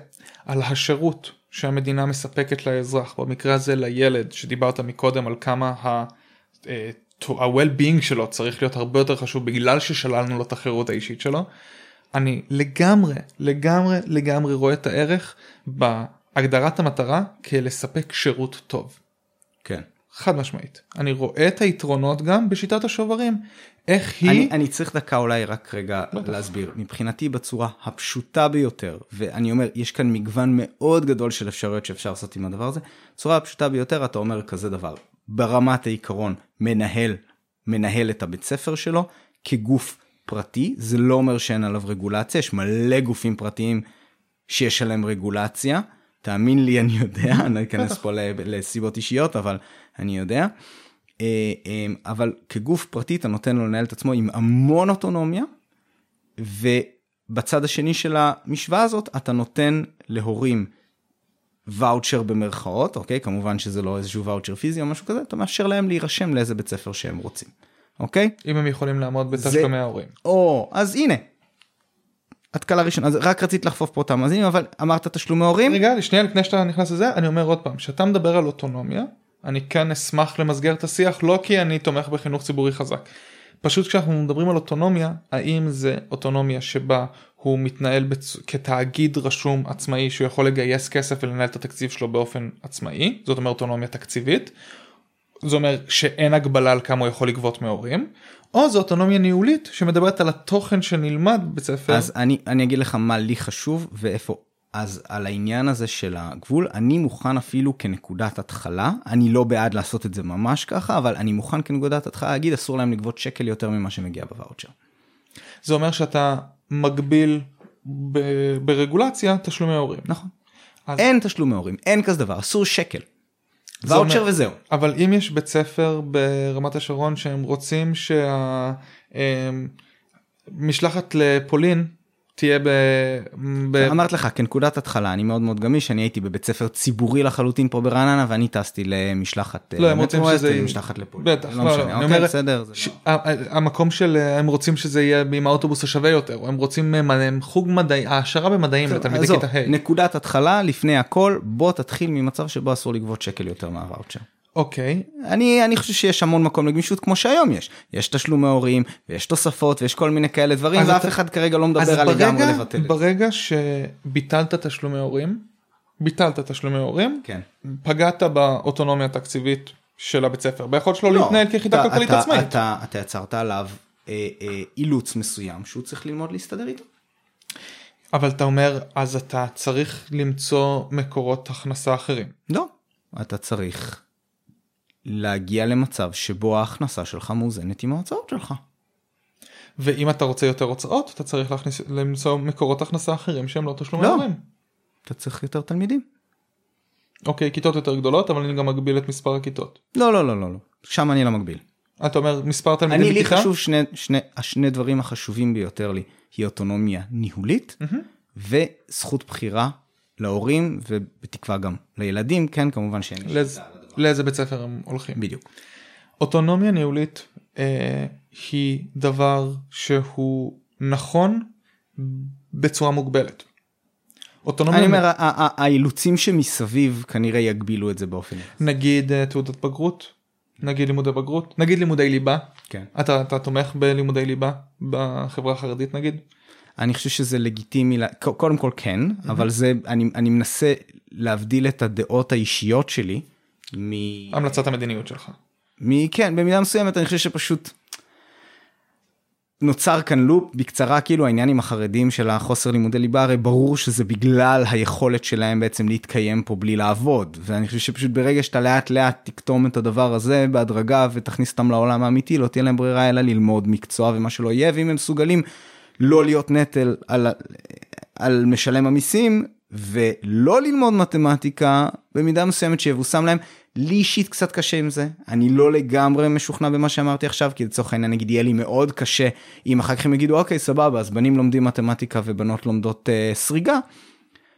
על השירות שהמדינה מספקת לאזרח, במקרה הזה לילד שדיברת מקודם על כמה ה- אה, ה-well-being שלו צריך להיות הרבה יותר חשוב בגלל ששללנו לו את החירות האישית שלו. אני לגמרי לגמרי לגמרי רואה את הערך בהגדרת המטרה כלספק שירות טוב. כן. חד משמעית. אני רואה את היתרונות גם בשיטת השוברים. איך היא... אני, אני צריך דקה אולי רק רגע להסביר. מבחינתי בצורה הפשוטה ביותר, ואני אומר, יש כאן מגוון מאוד גדול של אפשרויות שאפשר לעשות עם הדבר הזה. בצורה הפשוטה ביותר אתה אומר כזה דבר, ברמת העיקרון מנהל, מנהל את הבית ספר שלו כגוף פרטי, זה לא אומר שאין עליו רגולציה, יש מלא גופים פרטיים שיש עליהם רגולציה. תאמין לי, אני יודע, אני לא אכנס פה לסיבות אישיות, אבל אני יודע. אה, אה, אבל כגוף פרטי אתה נותן לו לנהל את עצמו עם המון אוטונומיה, ובצד השני של המשוואה הזאת אתה נותן להורים ואוצ'ר במרכאות, אוקיי? כמובן שזה לא איזשהו ואוצ'ר פיזי או משהו כזה, אתה מאפשר להם להירשם לאיזה בית ספר שהם רוצים, אוקיי? אם הם יכולים לעמוד בתשלומי ההורים. או, אז הנה. התקלה ראשונה, אז רק רצית לחפוף פה את המאזינים, אבל אמרת תשלומי הורים. רגע, שנייה לפני שאתה נכנס לזה, אני אומר עוד פעם, כשאתה מדבר על אוטונומיה, אני כן אשמח למסגר את השיח לא כי אני תומך בחינוך ציבורי חזק. פשוט כשאנחנו מדברים על אוטונומיה האם זה אוטונומיה שבה הוא מתנהל בצ... כתאגיד רשום עצמאי שהוא יכול לגייס כסף ולנהל את התקציב שלו באופן עצמאי זאת אומרת אוטונומיה תקציבית. זה אומר שאין הגבלה על כמה הוא יכול לגבות מהורים או זו אוטונומיה ניהולית שמדברת על התוכן שנלמד בבית ספר. אז אני, אני אגיד לך מה לי חשוב ואיפה אז על העניין הזה של הגבול, אני מוכן אפילו כנקודת התחלה, אני לא בעד לעשות את זה ממש ככה, אבל אני מוכן כנקודת התחלה להגיד אסור להם לגבות שקל יותר ממה שמגיע בוואוצ'ר. זה אומר שאתה מגביל ב- ברגולציה תשלומי הורים. נכון. אז... אין תשלומי הורים, אין כזה דבר, אסור שקל. ואוצ'ר וזהו. אבל אם יש בית ספר ברמת השרון שהם רוצים שהמשלחת לפולין תהיה ב... ב... אמרת לך כנקודת התחלה אני מאוד מאוד גמיש אני הייתי בבית ספר ציבורי לחלוטין פה ברעננה ואני טסתי למשלחת לא הם רוצים שזה יהיה משלחת לפולין. בטח לא, לא, לא, אוקיי, בסדר. ש... לא... המקום של הם רוצים שזה יהיה עם האוטובוס השווה יותר הם רוצים הם חוג מדעי העשרה במדעים לתלמידי כיתה ה'. נקודת התחלה לפני הכל בוא תתחיל ממצב שבו אסור לגבות שקל יותר מהוואוצ'ר. אוקיי. אני, אני חושב שיש המון מקום לגמישות כמו שהיום יש. יש תשלומי הורים ויש תוספות ויש כל מיני כאלה דברים ואף אתה... אחד כרגע לא מדבר על לגמרי לבטל. ברגע שביטלת תשלומי הורים, ביטלת תשלומי הורים, כן. פגעת באוטונומיה התקציבית של הבית ספר, ביכולת שלו לא, להתנהל כיחידה כלכלית אתה, עצמאית. אתה, אתה יצרת עליו אה, אה, אילוץ מסוים שהוא צריך ללמוד להסתדר איתו. אבל אתה אומר אז אתה צריך למצוא מקורות הכנסה אחרים. לא, אתה צריך להגיע למצב שבו ההכנסה שלך מאוזנת עם ההוצאות שלך. ואם אתה רוצה יותר הוצאות אתה צריך להכניס למצוא מקורות הכנסה אחרים שהם לא תשלומי לא. הורים. אתה צריך יותר תלמידים. אוקיי כיתות יותר גדולות אבל אני גם מגביל את מספר הכיתות. לא לא לא לא, לא. שם אני לא מגביל. אתה אומר מספר תלמידים בכיתה? אני לי חשוב שני, שני, השני דברים החשובים ביותר לי היא אוטונומיה ניהולית mm-hmm. וזכות בחירה להורים ובתקווה גם לילדים כן כמובן שאין לי לז... לאיזה בית ספר הם הולכים. בדיוק. אוטונומיה ניהולית אה, היא דבר שהוא נכון בצורה מוגבלת. אוטונומיה... אני אומר האילוצים שמסביב כנראה יגבילו את זה באופן. נגיד אה, תעודת בגרות, נגיד לימודי בגרות, נגיד לימודי ליבה. כן. אתה, אתה תומך בלימודי ליבה בחברה החרדית נגיד? אני חושב שזה לגיטימי, קודם כל כן. אבל זה, אני, אני מנסה להבדיל את הדעות האישיות שלי מ... המלצת המדיניות שלך. מ... כן, במידה מסוימת אני חושב שפשוט נוצר כאן לופ בקצרה כאילו העניין עם החרדים של החוסר לימודי ליבה הרי ברור שזה בגלל היכולת שלהם בעצם להתקיים פה בלי לעבוד ואני חושב שפשוט ברגע שאתה לאט לאט תקטום את הדבר הזה בהדרגה ותכניס אותם לעולם האמיתי לא תהיה להם ברירה אלא ללמוד מקצוע ומה שלא יהיה ואם הם מסוגלים לא להיות נטל על, על משלם המיסים ולא ללמוד מתמטיקה במידה מסוימת שיבושם להם לי אישית קצת קשה עם זה, אני לא לגמרי משוכנע במה שאמרתי עכשיו, כי לצורך העניין נגיד יהיה לי מאוד קשה אם אחר כך הם יגידו אוקיי סבבה אז בנים לומדים מתמטיקה ובנות לומדות אה, סריגה.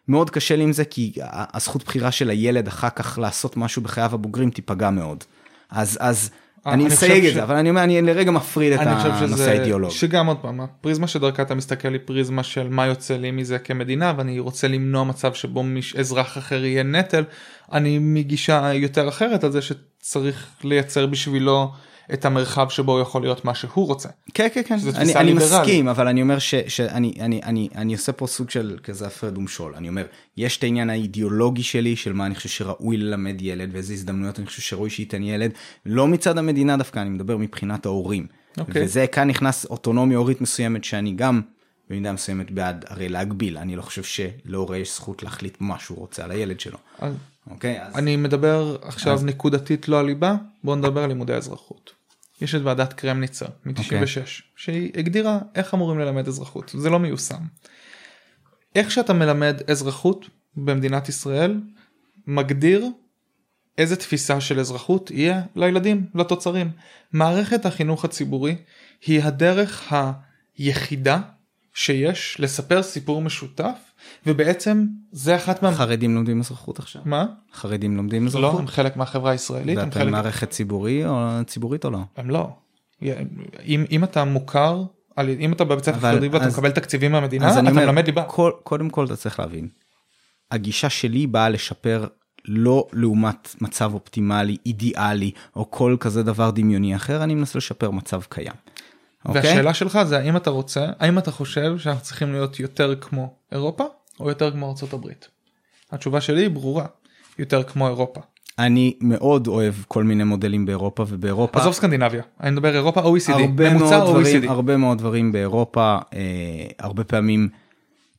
מאוד קשה לי עם זה כי הזכות בחירה של הילד אחר כך לעשות משהו בחייו הבוגרים תיפגע מאוד. אז אז אני מסייג את זה אבל אני אומר אני לרגע מפריד את הנושא האידיאולוגי. שגם עוד פעם הפריזמה שדרכה אתה מסתכל היא פריזמה של מה יוצא לי מזה כמדינה ואני רוצה למנוע מצב שבו אזרח אחר יהיה נטל אני מגישה יותר אחרת על זה שצריך לייצר בשבילו את המרחב שבו הוא יכול להיות מה שהוא רוצה. כן כן כן אני, אני. מסכים אבל אני אומר ש, שאני אני, אני, אני עושה פה סוג של כזה הפרד ומשול אני אומר יש את העניין האידיאולוגי שלי של מה אני חושב שראוי ללמד ילד ואיזה הזדמנויות אני חושב שראוי שייתן ילד לא מצד המדינה דווקא אני מדבר מבחינת ההורים. אוקיי. וזה כאן נכנס אוטונומיה הורית מסוימת שאני גם במידה מסוימת בעד הרי להגביל אני לא חושב שלהורה יש זכות להחליט מה שהוא רוצה על הילד שלו. אז אוקיי אז אני מדבר עכשיו נקודתית לא על ליבה, בוא נדבר על לימודי אזרחות. יש את ועדת קרמניצר מ-96 אוקיי. שהיא הגדירה איך אמורים ללמד אזרחות, זה לא מיושם. איך שאתה מלמד אזרחות במדינת ישראל מגדיר איזה תפיסה של אזרחות יהיה לילדים, לתוצרים. מערכת החינוך הציבורי היא הדרך היחידה שיש לספר סיפור משותף ובעצם זה אחת מה... חרדים לומדים אזרחות עכשיו מה? חרדים לומדים לא, אזרחות הם חלק מהחברה הישראלית, הם ואתה חלק... מערכת ציבורי או ציבורית או לא. הם לא. אם, אם אתה מוכר. אם אתה בבית ספר חרדי ואתה מקבל תקציבים מהמדינה, אתה אומר, מלמד ליבה. כל, קודם כל אתה צריך להבין. הגישה שלי באה לשפר לא לעומת מצב אופטימלי, אידיאלי, או כל כזה דבר דמיוני אחר, אני מנסה לשפר מצב קיים. אוקיי? והשאלה שלך זה האם אתה רוצה, האם אתה חושב שאנחנו צריכים להיות יותר כמו אירופה או יותר כמו ארצות הברית? התשובה שלי היא ברורה, יותר כמו אירופה. אני מאוד אוהב כל מיני מודלים באירופה ובאירופה. עזוב סקנדינביה, אני מדבר אירופה OECD, הרבה ממוצע מאוד דברים, OECD. הרבה מאוד דברים באירופה, אה, הרבה פעמים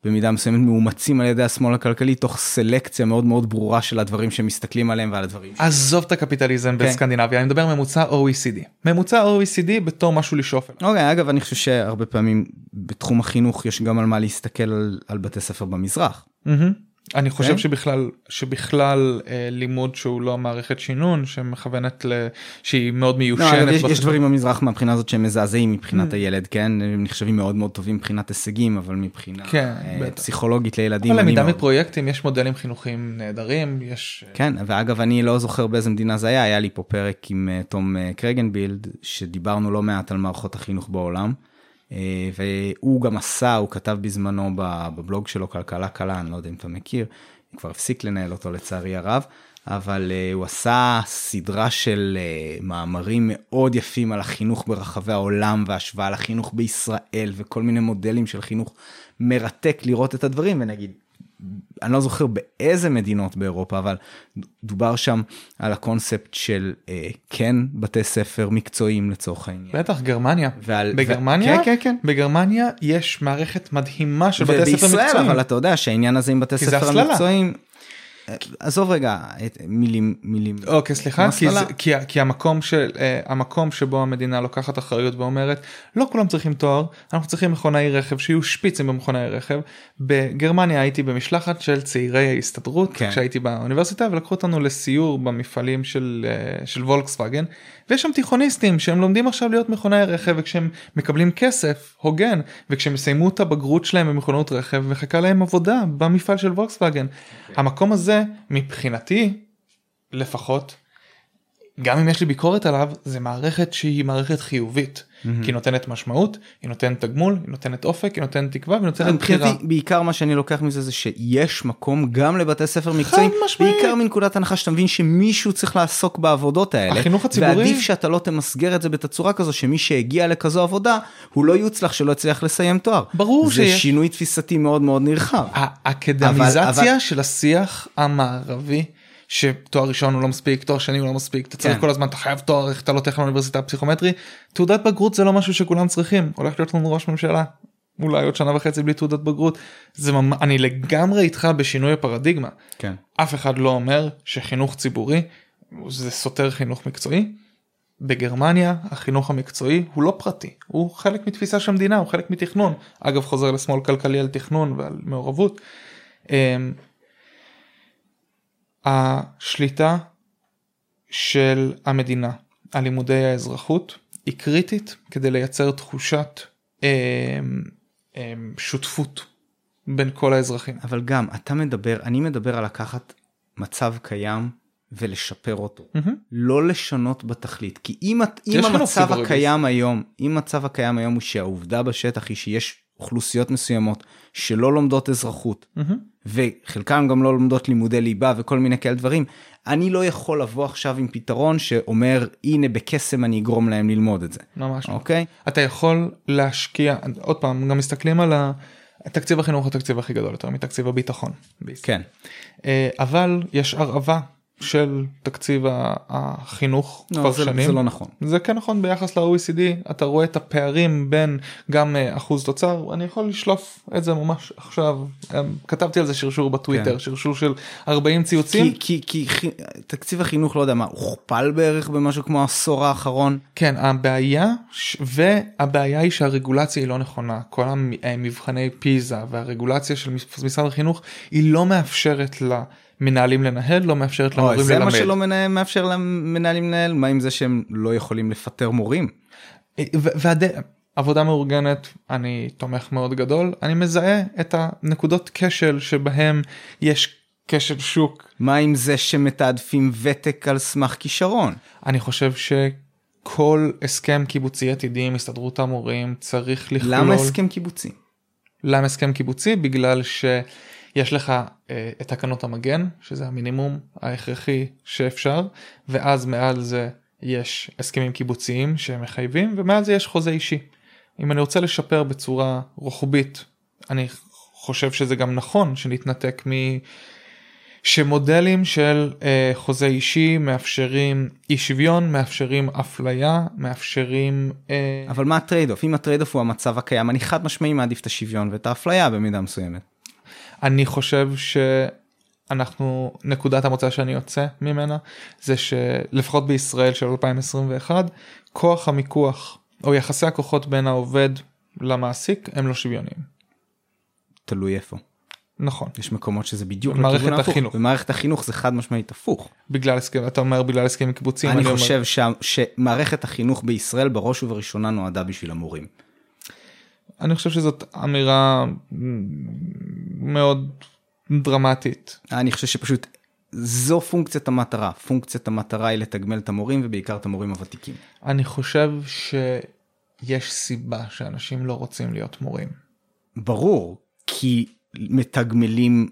במידה מסוימת מאומצים על ידי השמאל הכלכלי תוך סלקציה מאוד מאוד ברורה של הדברים שמסתכלים עליהם ועל הדברים. עזוב את הקפיטליזם כן. בסקנדינביה, אני מדבר ממוצע OECD. ממוצע OECD בתור משהו לשאוף אליו. אוקיי, אגב, אני חושב שהרבה פעמים בתחום החינוך יש גם על מה להסתכל על, על בתי ספר במזרח. מהמם. אני חושב כן. שבכלל שבכלל אה, לימוד שהוא לא מערכת שינון שמכוונת ל... שהיא מאוד לא, מיושנת. אבל יש, יש. דברים במזרח מהבחינה הזאת שהם מזעזעים מבחינת הילד, כן? הם נחשבים מאוד מאוד טובים מבחינת הישגים, אבל מבחינה כן, אה. פסיכולוגית לילדים. אני למידה מאוד- מפרויקטים יש מודלים חינוכיים נהדרים יש כן, ואגב, אני לא זוכר באיזה מדינה זה היה, היה לי פה פרק עם אה, תום אה, קרגנבילד, שדיברנו לא מעט על מערכות החינוך בעולם, והוא גם עשה, הוא כתב בזמנו בבלוג שלו, כלכלה קלה, אני לא יודע אם אתה מכיר, הוא כבר הפסיק לנהל אותו לצערי הרב, אבל אה, הוא עשה סדרה של אה, מאמרים מאוד יפים על החינוך ברחבי העולם, והשוואה לחינוך בישראל, וכל מיני מודלים של חינוך מרתק לראות את הדברים, ונגיד, אני לא זוכר באיזה מדינות באירופה, אבל דובר שם על הקונספט של אה, כן בתי ספר מקצועיים לצורך העניין. בטח גרמניה ועל- בגרמניה כן, כן, כן. בגרמניה יש מערכת מדהימה של בתי ספר ובישראל, מקצועיים. אבל אתה יודע שהעניין הזה עם בתי ספר. המקצועיים, עזוב רגע את מילים מילים. אוקיי סליחה כי. זה, כי, כי המקום של אה, המקום שבו המדינה לוקחת אחריות ואומרת לא כולם צריכים תואר אנחנו צריכים מכונאי רכב שיהיו שפיצים במכונאי רכב. בגרמניה הייתי במשלחת של צעירי ההסתדרות כן. כשהייתי באוניברסיטה ולקחו אותנו לסיור במפעלים של אה, של וולקסווגן ויש שם תיכוניסטים שהם לומדים עכשיו להיות מכונאי רכב וכשהם מקבלים כסף הוגן וכשהם יסיימו את הבגרות שלהם במכונות רכב מחכה להם עבודה במפעל של וולקסווגן. המקום הזה מבחינתי לפחות גם אם יש לי ביקורת עליו זה מערכת שהיא מערכת חיובית כי היא נותנת משמעות היא נותנת תגמול היא נותנת אופק היא נותנת תקווה והיא נותנת בחירה. בעיקר מה שאני לוקח מזה זה שיש מקום גם לבתי ספר מקצועיים. בעיקר מנקודת הנחה שאתה מבין שמישהו צריך לעסוק בעבודות האלה, החינוך הציבורי- ועדיף שאתה לא תמסגר את זה בתצורה כזו שמי שהגיע לכזו עבודה הוא לא יוצלח שלא יצליח לסיים תואר. ברור זה שיש. שינוי תפיסתי מאוד מאוד נרחב. האקדמיזציה אבל- של השיח המערבי שתואר ראשון הוא לא מספיק תואר שני הוא לא מספיק אתה צריך כן. כל הזמן אתה חייב תואר איך אתה לא תלך לאוניברסיטה הפסיכומטרי תעודת בגרות זה לא משהו שכולם צריכים הולך להיות לנו ראש ממשלה. אולי עוד שנה וחצי בלי תעודת בגרות זה ממש אני לגמרי איתך בשינוי הפרדיגמה כן. אף אחד לא אומר שחינוך ציבורי זה סותר חינוך מקצועי. בגרמניה החינוך המקצועי הוא לא פרטי הוא חלק מתפיסה של המדינה הוא חלק מתכנון אגב חוזר לשמאל כלכלי על תכנון ועל מעורבות. השליטה של המדינה על לימודי האזרחות היא קריטית כדי לייצר תחושת אמ, אמ, שותפות בין כל האזרחים. אבל גם אתה מדבר אני מדבר על לקחת מצב קיים ולשפר אותו מהמם. לא לשנות בתכלית כי אם, אם המצב הקיים היום אם המצב הקיים היום הוא שהעובדה בשטח היא שיש אוכלוסיות מסוימות שלא לומדות אזרחות, מהמם. וחלקם גם לא לומדות לימודי ליבה וכל מיני כאלה דברים, אני לא יכול לבוא עכשיו עם פתרון שאומר הנה בקסם אני אגרום להם ללמוד את זה, ממש לא. אוקיי? אתה יכול להשקיע עוד פעם גם מסתכלים על ה- תקציב החינוך התקציב הכי גדול יותר מתקציב הביטחון. בישראל. כן. אה, אבל יש הרעבה של תקציב החינוך לא, כבר זה, שנים. זה לא נכון. זה כן נכון ביחס ל-OECD אתה רואה את הפערים בין גם אה, אחוז תוצר אני יכול לשלוף את זה ממש עכשיו אה, כתבתי על זה שרשור בטוויטר כן. שרשור של 40 ציוצים כי, כי, כי תקציב החינוך לא יודע מה הוכפל בערך במשהו כמו העשור האחרון. כן הבעיה והבעיה היא שהרגולציה היא לא נכונה כל המבחני פיזה והרגולציה של משרד החינוך היא לא מאפשרת למנהלים לנהל לא מאפשרת למורים זה מה ללמד. שלא מנה- מאפשר למנהלים לנהל מה עם זה שהם לא יכולים לפטר מורים. ועבודה מאורגנת אני תומך מאוד גדול אני מזהה את הנקודות כשל שבהם יש כשל שוק מה עם זה שמתעדפים ותק על סמך כישרון? אני חושב שכל הסכם קיבוצי עתידי עם הסתדרות המורים צריך לכלול למה הסכם קיבוצי? למה הסכם קיבוצי בגלל שיש לך אה, את תקנות המגן שזה המינימום ההכרחי שאפשר ואז מעל זה יש הסכמים קיבוציים שמחייבים ומעל זה יש חוזה אישי. אם אני רוצה לשפר בצורה רוחבית אני חושב שזה גם נכון שנתנתק מ... שמודלים של אה, חוזה אישי מאפשרים אי שוויון מאפשרים אפליה מאפשרים אה, אבל מה ה trade-off? אם ה trade-off הוא המצב הקיים אני חד משמעי מעדיף את השוויון ואת האפליה במידה מסוימת. אני חושב שאנחנו נקודת המוצא שאני יוצא ממנה זה שלפחות בישראל של 2021 כוח המיקוח או יחסי הכוחות בין העובד למעסיק הם לא שוויוניים. תלוי איפה. נכון יש מקומות שזה בדיוק לכיוון ההפוך. החינוך. במערכת החינוך זה חד משמעית הפוך. בגלל הסכם אתה אומר בגלל הסכמים קיבוציים אני אומר- חושב שה- שמערכת החינוך בישראל בראש ובראשונה נועדה בשביל המורים. אני חושב שזאת אמירה מאוד דרמטית אני חושב שפשוט זו פונקציית המטרה. פונקציית המטרה היא לתגמל את המורים ובעיקר את המורים הוותיקים. אני חושב שיש סיבה שאנשים לא רוצים להיות מורים. ברור, כי מתגמלים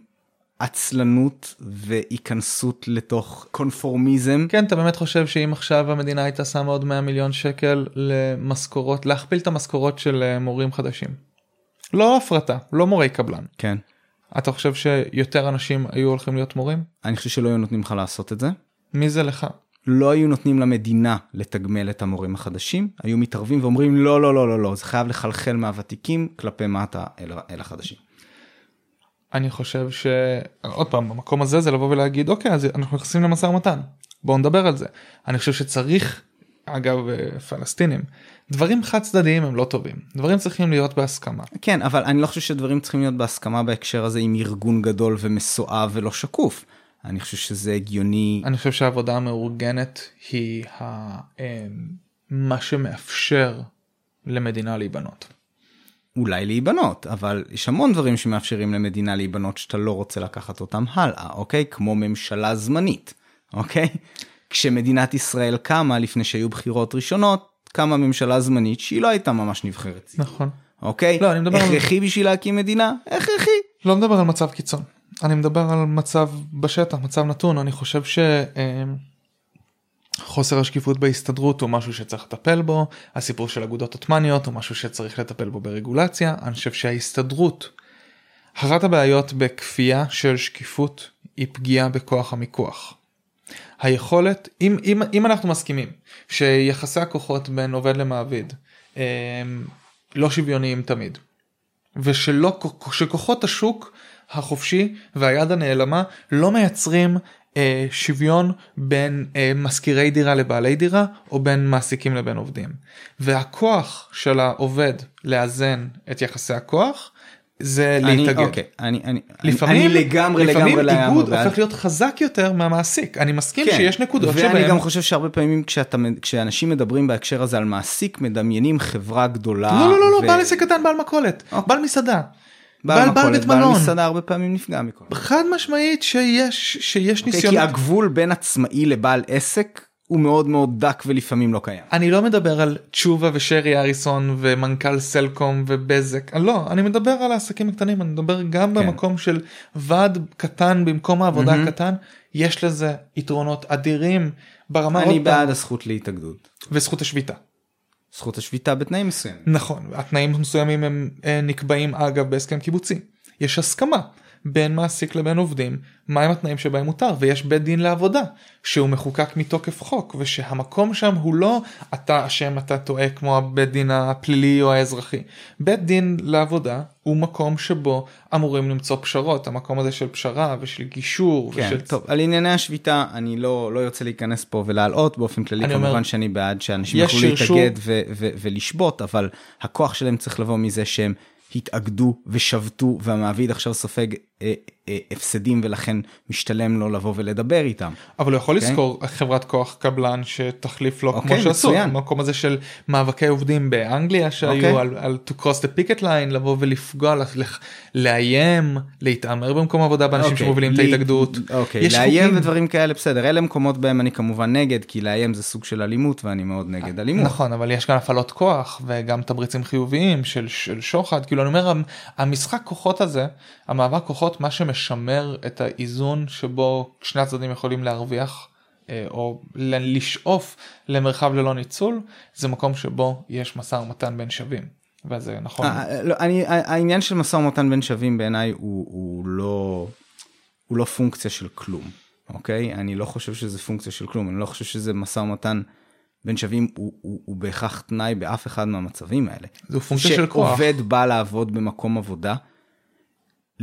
עצלנות והיכנסות לתוך קונפורמיזם. כן אתה באמת חושב שאם עכשיו המדינה הייתה שמה עוד 100 מיליון שקל למשכורות להכפיל את המשכורות של אה, מורים חדשים. לא הפרטה לא מורי קבלן כן. אתה חושב שיותר אנשים היו הולכים להיות מורים אני חושב שלא היו נותנים לך לעשות את זה. מי זה לך לא היו נותנים למדינה לתגמל את המורים החדשים, היו מתערבים ואומרים לא לא לא לא לא זה חייב לחלחל מהוותיקים כלפי מטה אל, אל החדשים. אני חושב שעוד פעם במקום הזה זה לבוא ולהגיד אוקיי אז אנחנו נכנסים למשא ומתן בואו נדבר על זה אני חושב שצריך אגב אה, פלסטינים דברים חד צדדיים הם לא טובים דברים צריכים להיות בהסכמה כן אבל אני לא חושב שדברים צריכים להיות בהסכמה בהקשר הזה עם ארגון גדול ומסואב ולא שקוף. אני חושב שזה הגיוני אני חושב שהעבודה המאורגנת היא ה... אה, מה שמאפשר למדינה להיבנות. אולי להיבנות אבל יש המון דברים שמאפשרים למדינה להיבנות שאתה לא רוצה לקחת אותם הלאה אוקיי? כמו ממשלה זמנית אוקיי? כשמדינת ישראל קמה לפני שהיו בחירות ראשונות קמה ממשלה זמנית שהיא לא הייתה ממש נבחרת נכון. אוקיי? לא, אני מדבר על- הכרחי בשביל להקים מדינה? הכרחי. לא מדבר על מצב קיצון. אני מדבר על מצב בשטח מצב נתון. אני חושב שחוסר השקיפות בהסתדרות הוא משהו שצריך לטפל בו הסיפור של אגודות עות'מאניות הוא משהו שצריך לטפל בו ברגולציה אני חושב שההסתדרות אחת הבעיות בכפייה של שקיפות היא פגיעה בכוח המיקוח. היכולת אם אם אם אנחנו מסכימים שיחסי הכוחות בין עובד למעביד הם לא שוויוניים תמיד ושלא שכוחות השוק החופשי והיד הנעלמה לא מייצרים שוויון בין אה, משכירי דירה לבעלי דירה או בין מעסיקים לבין עובדים והכוח של העובד לאזן את יחסי הכוח זה אני, להתאגד. אוקיי, אני, אני, לפעמים אני לגמרי לפעמים לגמרי איגוד בעד. הופך להיות חזק יותר מהמעסיק אני מסכים כן, שיש נקודות ואני שבהם גם חושב שהרבה פעמים כשאתה, כשאנשים מדברים בהקשר הזה על מעסיק מדמיינים חברה גדולה. לא לא לא, לא ו- בעל עסק קטן בעל מכולת אוקיי. בעל מסעדה בעל בעל- בעל בית בעל מלון. מסעדה הרבה פעמים נפגע מכל. חד משמעית שיש שיש אוקיי, ניסיונות כי הגבול בין עצמאי לבעל עסק הוא מאוד מאוד דק ולפעמים לא קיים. אני לא מדבר על תשובה ושרי אריסון ומנכ"ל סלקום ובזק לא אני מדבר על העסקים הקטנים אני מדבר גם כן. במקום של ועד קטן במקום העבודה מהמם. הקטן יש לזה יתרונות אדירים ברמה אני בעד הזכות להתאגדות. וזכות השביתה זכות השביתה בתנאים מסוימים. נכון התנאים המסוימים הם אה, נקבעים אגב בהסכם קיבוצי יש הסכמה בין מעסיק לבין עובדים מהם התנאים שבהם מותר ויש בית דין לעבודה שהוא מחוקק מתוקף חוק ושהמקום שם הוא לא אתה אשם אתה טועה כמו הבית דין הפלילי או האזרחי. בית דין לעבודה הוא מקום שבו אמורים למצוא פשרות המקום הזה של פשרה ושל גישור כן, ושל טוב, על ענייני השביתה אני לא לא ירצה להיכנס פה ולהלאות באופן כללי כמובן אומר, שאני בעד שאנשים יוכלו להתאגד ו- ו- ולשבות אבל הכוח שלהם צריך לבוא מזה שהם התאגדו ושבתו והמעביד עכשיו סופג אה, הפסדים ולכן משתלם לו לבוא ולדבר איתם. אבל הוא יכול אוקיי. לשכור חברת כוח קבלן שתחליף לו אוקיי, כמו שעשו מצוין. המקום הזה של מאבקי עובדים באנגליה שהיו אוקיי. על, על to cross the picket line לבוא ולפגוע לח- לאיים להתעמר במקום עבודה באנשים אוקיי, שמובילים את לי- ההתאגדות. אוקיי, יש לאיים חוקים- ודברים כאלה בסדר אלה מקומות בהם אני כמובן נגד כי לאיים זה סוג של אלימות ואני מאוד נגד אלימות. נכון אבל יש כאן הפעלות כוח וגם תמריצים חיוביים של, של שוחד כאילו אני אומר המ- המשחק כוחות הזה המאבק כוחות מה שמשמר את האיזון שבו שני הצדדים יכולים להרוויח אה, או לשאוף למרחב ללא ניצול זה מקום שבו יש משא ומתן בין שווים. וזה נכון. אה, לא, אני, העניין של משא ומתן בין שווים בעיניי הוא, הוא לא הוא לא פונקציה של כלום אוקיי אני לא חושב שזה פונקציה של כלום אני לא חושב שזה משא ומתן בין שווים הוא, הוא, הוא בהכרח תנאי באף אחד מהמצבים האלה. זו פונקציה של כוח. שעובד בא לעבוד במקום עבודה.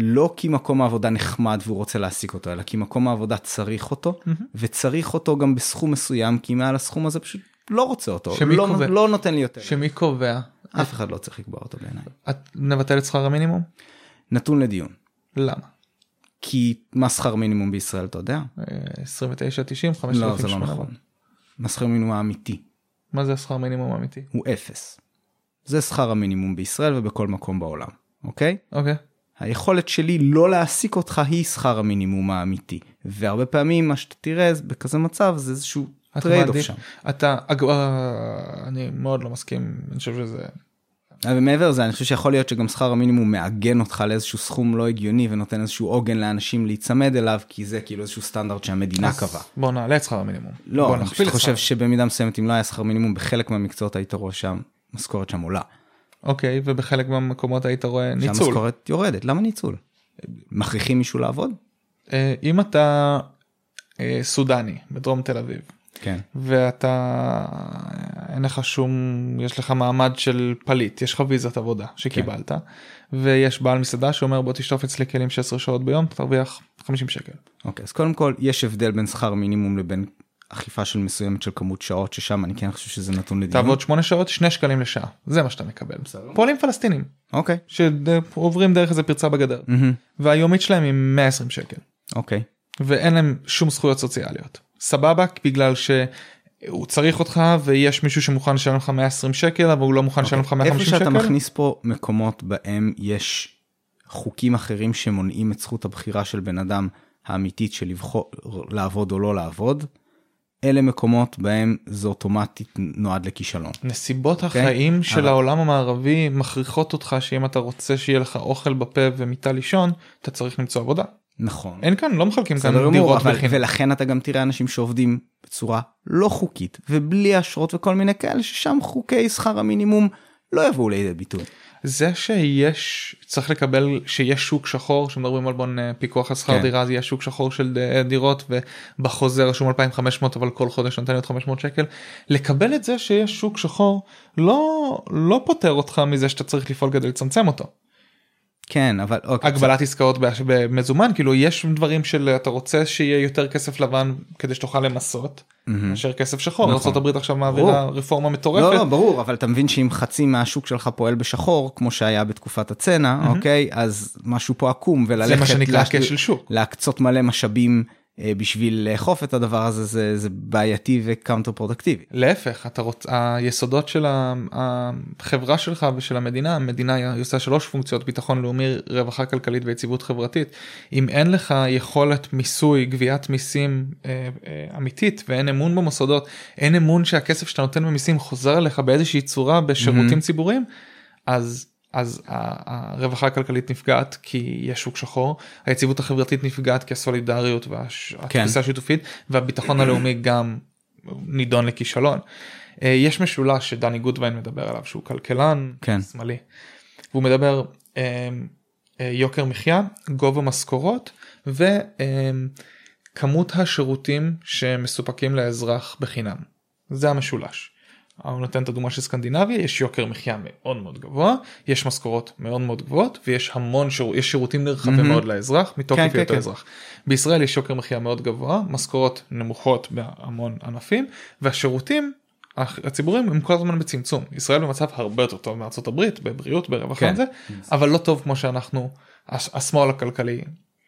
לא כי מקום העבודה נחמד והוא רוצה להעסיק אותו אלא כי מקום העבודה צריך אותו וצריך אותו גם בסכום מסוים כי מעל הסכום הזה פשוט לא רוצה אותו לא, קובע? לא נותן לי יותר שמי קובע? אף אחד לא צריך לקבוע אותו בעיניי את נבטל את שכר המינימום? נתון לדיון למה? כי מה שכר מינימום בישראל אתה יודע? אה, 29 90 לא זה לא 5,800. נכון. מה שכר מינימום האמיתי מה זה השכר מינימום האמיתי? הוא אפס. זה שכר המינימום בישראל ובכל מקום בעולם אוקיי? אוקיי. היכולת שלי לא להעסיק אותך היא שכר המינימום האמיתי והרבה פעמים מה שאתה תראה זה בכזה מצב זה איזשהו trade-off שם. אתה אה, אני מאוד לא מסכים אני חושב שזה אבל מעבר לזה אני חושב שיכול להיות שגם שכר המינימום מעגן אותך לאיזשהו סכום לא הגיוני ונותן איזשהו עוגן לאנשים להיצמד אליו כי זה כאילו איזשהו סטנדרט שהמדינה קבעה. בוא נעלה את שכר המינימום. לא, אני חושב שבמידה מסוימת אם לא היה שכר מינימום בחלק מהמקצועות היית רואה שהמשכורת שם עולה. אוקיי ובחלק מהמקומות היית רואה ניצול. שהמשכורת יורדת למה ניצול? מכריחים מישהו לעבוד? אה, אם אתה אה, סודני בדרום תל אביב כן. ואתה אין לך שום יש לך מעמד של פליט יש לך ויזת עבודה שקיבלת ויש בעל מסעדה שאומר בוא תשטוף אצלי כלים 16 שעות ביום תרוויח 50 שקל. אוקיי אז קודם כל יש הבדל בין שכר מינימום לבין אכיפה של מסוימת של כמות שעות ששם אני כן חושב שזה נתון לדיון. תעבוד 8 שעות 2 שקלים לשעה זה מה שאתה מקבל. פועלים פלסטינים אוקיי. שעוברים דרך איזה פרצה בגדר מהמם. והיומית שלהם היא 120 שקל אוקיי. ואין להם שום זכויות סוציאליות. סבבה בגלל שהוא צריך אותך ויש מישהו שמוכן לשלם לך 120 שקל אבל הוא לא מוכן לשלם לך 150 אוקיי. איפה שקל. שאתה מכניס פה מקומות בהם יש חוקים אחרים שמונעים את זכות הבחירה של בן אדם האמיתית של לבחור לעבוד או לא לעבוד. אלה מקומות בהם זה אוטומטית נועד לכישלון. נסיבות אוקיי? החיים של אבל- העולם המערבי מכריחות אותך שאם אתה רוצה שיהיה לך אוכל בפה ומיטה לישון אתה צריך למצוא עבודה. נכון. אין כאן לא מחלקים כאן דירות אבל בחינם. ולכן אתה גם תראה אנשים שעובדים בצורה לא חוקית ובלי אשרות וכל מיני כאלה ששם חוקי שכר המינימום לא יבואו לידי ביטוי. זה שיש צריך לקבל שיש שוק שחור שמדברים על בון אה, פיקוח על שכר כן. דירה זה יהיה שוק שחור של ד- דירות ובחוזה רשום 2500 אבל כל חודש נותן לי עוד 500 שקל לקבל את זה שיש שוק שחור לא לא פותר אותך מזה שאתה צריך לפעול כדי לצמצם אותו. כן אבל אוקיי, הגבלת עסקאות במזומן כאילו יש דברים של אתה רוצה שיהיה יותר כסף לבן כדי שתוכל למסות. מאשר כסף שחור נכון. ארה"ב עכשיו מעבירה. רפורמה לא, מטורפת. לא, ברור, אבל אתה מבין שאם חצי מהשוק שלך פועל בשחור, כמו שהיה בתקופת הצנע, אוקיי? אז משהו פה עקום, וללכת... זה מה שנקרא כשל שוק. להקצות מלא משאבים בשביל לאכוף את הדבר הזה זה, זה בעייתי ו counter פרודקטיבי. להפך אתה רוצה היסודות של החברה שלך ושל המדינה המדינה היא עושה שלוש פונקציות ביטחון לאומי רווחה כלכלית ויציבות חברתית אם אין לך יכולת מיסוי גביית מיסים אה, אה, אמיתית ואין אמון במוסדות אין אמון שהכסף שאתה נותן במיסים חוזר אליך באיזושהי צורה בשירותים ציבוריים אז. אז הרווחה הכלכלית נפגעת כי יש שוק שחור, היציבות החברתית נפגעת כי הסולידריות והתפיסה השיתופית והביטחון הלאומי גם נידון לכישלון. אה, יש משולש שדני גודווין מדבר עליו שהוא כלכלן כן. שמאלי. והוא מדבר אה, אה, יוקר מחיה, גובה משכורות וכמות השירותים שמסופקים לאזרח בחינם. זה המשולש. הוא נותן את הדוגמה של סקנדינביה יש יוקר מחיה מאוד מאוד גבוה יש משכורות מאוד מאוד גבוהות ויש המון שיר... יש שירותים נרחבים מהמם. מאוד לאזרח מתוקף כן, כן, היותו כן. אזרח. בישראל יש יוקר מחיה מאוד גבוה משכורות נמוכות בהמון ענפים והשירותים הציבוריים הם כל הזמן בצמצום ישראל במצב הרבה יותר טוב מארצות הברית בבריאות ברווחה כן. וזה אבל לא טוב כמו שאנחנו הש- השמאל הכלכלי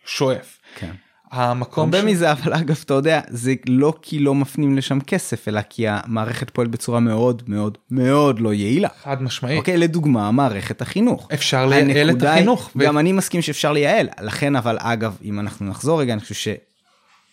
שואף. כן. המקום הרבה ש- מזה אבל אגב אתה יודע זה לא כי לא מפנים לשם כסף אלא כי המערכת פועלת בצורה מאוד מאוד מאוד לא יעילה. חד משמעית אוקיי לדוגמה מערכת החינוך. אפשר לייעל את החינוך. ו- גם אני מסכים שאפשר לייעל לכן אבל אגב אם אנחנו נחזור רגע אני חושב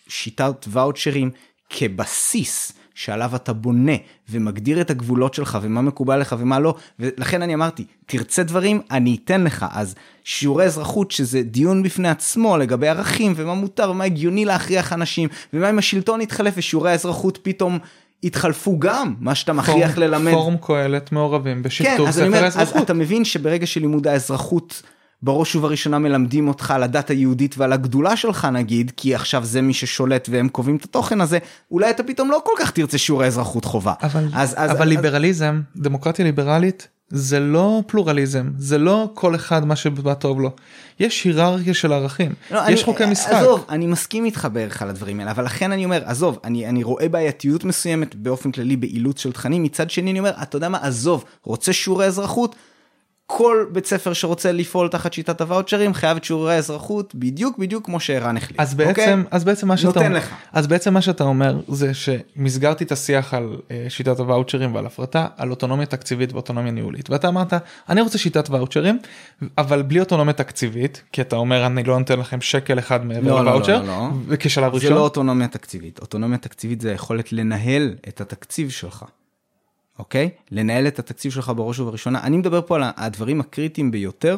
ששיטת ואוצ'רים כבסיס שעליו אתה בונה ומגדיר את הגבולות שלך ומה מקובל לך ומה לא ולכן אני אמרתי תרצה דברים אני אתן לך אז שיעורי אזרחות שזה דיון בפני עצמו לגבי ערכים ומה מותר ומה הגיוני להכריח אנשים ומה אם השלטון יתחלף ושיעורי האזרחות פתאום יתחלפו גם מה שאתה מכריח ללמד פורום קהלת מעורבים כן, אז אני ספר אומר, אז האזרחות. אתה מבין שברגע שלימוד האזרחות בראש ובראשונה מלמדים אותך על הדת היהודית ועל הגדולה שלך נגיד, כי עכשיו זה מי ששולט והם קובעים את התוכן הזה, אולי אתה פתאום לא כל כך תרצה שיעורי אזרחות חובה. אבל, אז, אז, אבל אז, ליברליזם, דמוקרטיה ליברלית, זה לא פלורליזם, זה לא כל אחד מה שבא טוב לו. יש היררכיה של ערכים, לא, יש אני- חוקי משחק. עזוב, אני מסכים איתך בערך על הדברים האלה, אבל לכן אני אומר, עזוב, אני, אני רואה בעייתיות מסוימת באופן כללי באילוץ של תכנים, מצד שני אני אומר, אתה יודע מה, עזוב, רוצה שיעורי אזרחות? כל בית ספר שרוצה לפעול תחת שיטת הוואוצ'רים חייב את שיעורי האזרחות בדיוק בדיוק כמו שערן החליט. אז בעצם, אוקיי? אז בעצם מה שאתה נותן לך. אז בעצם מה שאתה אומר זה שמסגרתי את השיח על אה, שיטת הוואוצ'רים ועל הפרטה על אוטונומיה תקציבית ואוטונומיה ניהולית ואתה אמרת אני רוצה שיטת ואוצ'רים אבל בלי אוטונומיה תקציבית כי אתה אומר אני לא נותן לכם שקל אחד מעבר לא, לא, לוואוצ'ר לא, לא. וכשלב זה ראשון לא אוטונומיה תקציבית, אוטונומיה תקציבית זה היכולת לנהל את התקציב שלך. אוקיי? לנהל את התקציב שלך בראש ובראשונה. אני מדבר פה על הדברים הקריטיים ביותר,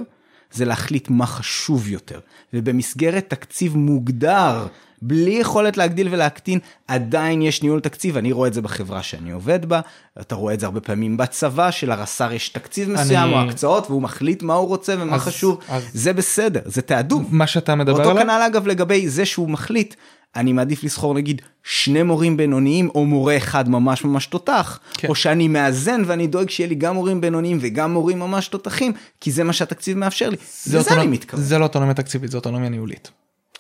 זה להחליט מה חשוב יותר. ובמסגרת תקציב מוגדר, בלי יכולת להגדיל ולהקטין, עדיין יש ניהול תקציב. אני רואה את זה בחברה שאני עובד בה, אתה רואה את זה הרבה פעמים בצבא, שלרס"ר יש תקציב מסוים אני- או הקצאות, והוא מחליט מה הוא רוצה ומה אז- חשוב. אז- זה בסדר, זה תעדוף. מה שאתה מדבר אותו עליו כנ"ל אגב לגבי זה שהוא מחליט, אני מעדיף לסחור נגיד שני מורים בינוניים או מורה אחד ממש ממש תותח, כן. או שאני מאזן ואני דואג שיהיה לי גם מורים בינוניים וגם מורים ממש תותחים, כי זה מה שהתקציב מאפשר לי. זה, לזה אני אוטונומ... מתכוון. זה לא אוטונומיה תקציבית זה אוטונומיה ניהולית.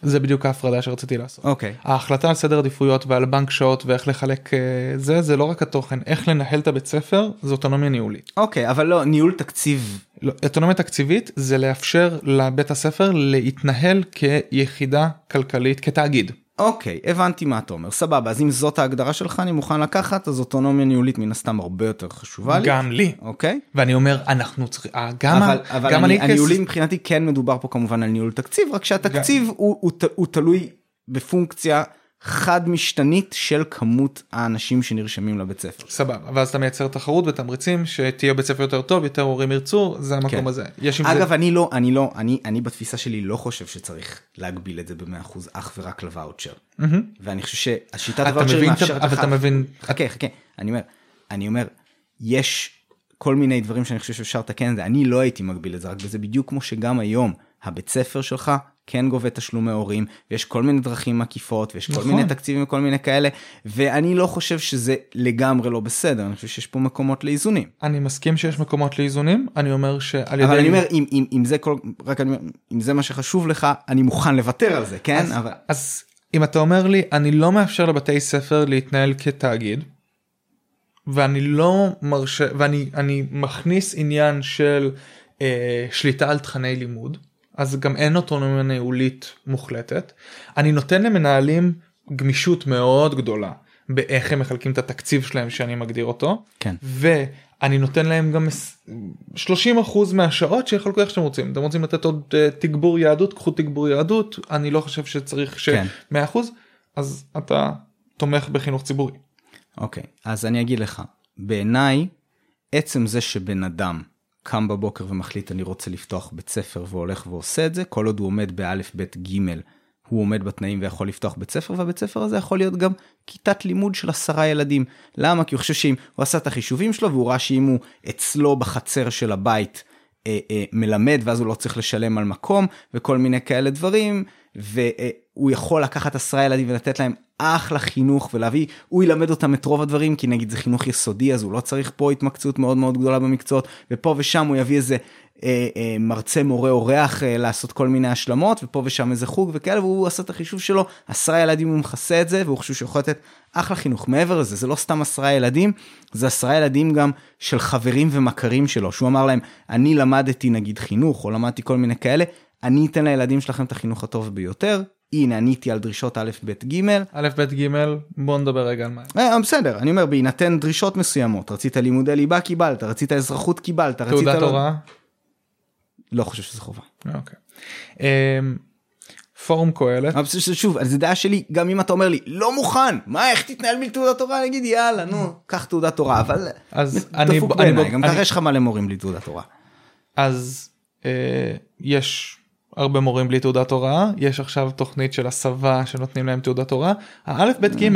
זה בדיוק ההפרדה שרציתי לעשות. אוקיי. ההחלטה על סדר עדיפויות ועל בנק שעות ואיך לחלק אה, זה זה לא רק התוכן איך לנהל את הבית ספר זה אוטונומיה ניהולית. אוקיי, אבל לא, ניהול תקציב, לא, אוטונומיה תקציבית זה לאפשר לבית הספר להתנהל כיחידה כלכלית כתאגיד. אוקיי, הבנתי מה אתה אומר, סבבה, אז אם זאת ההגדרה שלך אני מוכן לקחת, אז אוטונומיה ניהולית מן הסתם הרבה יותר חשובה לי. גם לי. אוקיי. ואני אומר אנחנו צריכים אה, גם אבל, אבל גם אני, אני כס- הניהולים מבחינתי כן מדובר פה כמובן על ניהול תקציב, רק שהתקציב הוא, הוא, ת- הוא תלוי בפונקציה חד משתנית של כמות האנשים שנרשמים לבית ספר. סבבה ואז אתה מייצר תחרות ותמריצים שתהיה בית ספר יותר טוב יותר הורים ירצו זה המקום כן. הזה. יש עם זה אגב, אני לא, אני לא, אני, אני בתפיסה שלי לא חושב שצריך להגביל את זה ב-100% אך ורק לוואוצ'ר. מהמם. ואני חושב שהשיטת אתה הוואוצ'רים מבין את ה- מאפשרת אבל לך... אתה מבין חכה, חכה, אני אומר, אני אומר, יש כל מיני דברים שאני חושב שאפשר לתקן את זה, אני לא הייתי מגביל את זה, רק בזה בדיוק כמו שגם היום הבית ספר שלך כן גובה תשלומי הורים, ויש כל מיני דרכים עקיפות, ויש כל נכון. מיני תקציבים וכל מיני כאלה, ואני לא חושב שזה לגמרי לא בסדר, אני חושב שיש פה מקומות לאיזונים. אני מסכים שיש מקומות לאיזונים אני אומר שעל ידי אבל אני אומר, אם, אם, אם זה כל, רק אני אומר, אם זה מה שחשוב לך, אני מוכן לוותר על זה, כן? אז, אבל... אז אם אתה אומר לי אני לא מאפשר לבתי ספר להתנהל כתאגיד ואני לא מרשה ואני אני מכניס עניין של אה, שליטה על תכני לימוד אז גם אין אוטונומיה ניהולית מוחלטת אני נותן למנהלים גמישות מאוד גדולה באיך הם מחלקים את התקציב שלהם שאני מגדיר אותו. כן. ואני נותן להם גם 30% מהשעות שיחלקו איך שאתם רוצים. אתם רוצים לתת עוד אה, תגבור יהדות, קחו תגבור יהדות, אני לא חושב שצריך ש... כן. 100% אז אתה תומך בחינוך ציבורי. אוקיי, אז אני אגיד לך, בעיניי, עצם זה שבן אדם קם בבוקר ומחליט אני רוצה לפתוח בית ספר והולך ועושה את זה, כל עוד הוא עומד באלף, בית, גימל, הוא עומד בתנאים ויכול לפתוח בית ספר, והבית ספר הזה יכול להיות גם כיתת לימוד של עשרה ילדים. למה? כי הוא חושב שאם הוא עשה את החישובים שלו והוא ראה שאם הוא אצלו בחצר של הבית אה, אה, מלמד ואז הוא לא צריך לשלם על מקום וכל מיני כאלה דברים והוא יכול לקחת עשרה ילדים ולתת להם אחלה חינוך ולהביא הוא ילמד אותם את רוב הדברים כי נגיד זה חינוך יסודי אז הוא לא צריך פה התמקצעות מאוד מאוד גדולה במקצועות ופה ושם הוא יביא איזה אה, אה, מרצה מורה אורח אה, לעשות כל מיני השלמות ופה ושם איזה חוג וכאלה והוא עשה את החישוב שלו עשרה ילדים הוא מכסה את זה והוא חושב שהוא יכול לתת אחלה חינוך. מעבר לזה זה לא סתם עשרה ילדים זה עשרה ילדים גם של חברים ומכרים שלו שהוא אמר להם אני למדתי נגיד חינוך או למדתי כל מיני כאלה אני אתן לילדים שלכם את החינוך הטוב ביותר הנה עניתי על דרישות א' ב' ג' א' ב' ג' בוא נדבר רגע על מה. אה, בסדר אני אומר בהינתן דרישות מסוימות רצית לימודי ליבה קיבלת רצית אזרחות קיבלת רצית תעודת לא- הוראה? לא חושב שזה חובה. אוקיי. אמ, פורום קהלת שוב זה דעה שלי גם אם אתה אומר לי לא מוכן מה איך תתנהל בלי תעודת הוראה אני אגיד יאללה נו קח תעודת הוראה אבל אז אני- דפוק בעיניי גם ככה יש לך מלא מורים בלי תעודת הוראה. אז אה, יש הרבה מורים בלי תעודת הוראה. יש עכשיו תוכנית של הסבה שנותנים להם תעודת הוראה. האלף בית ג'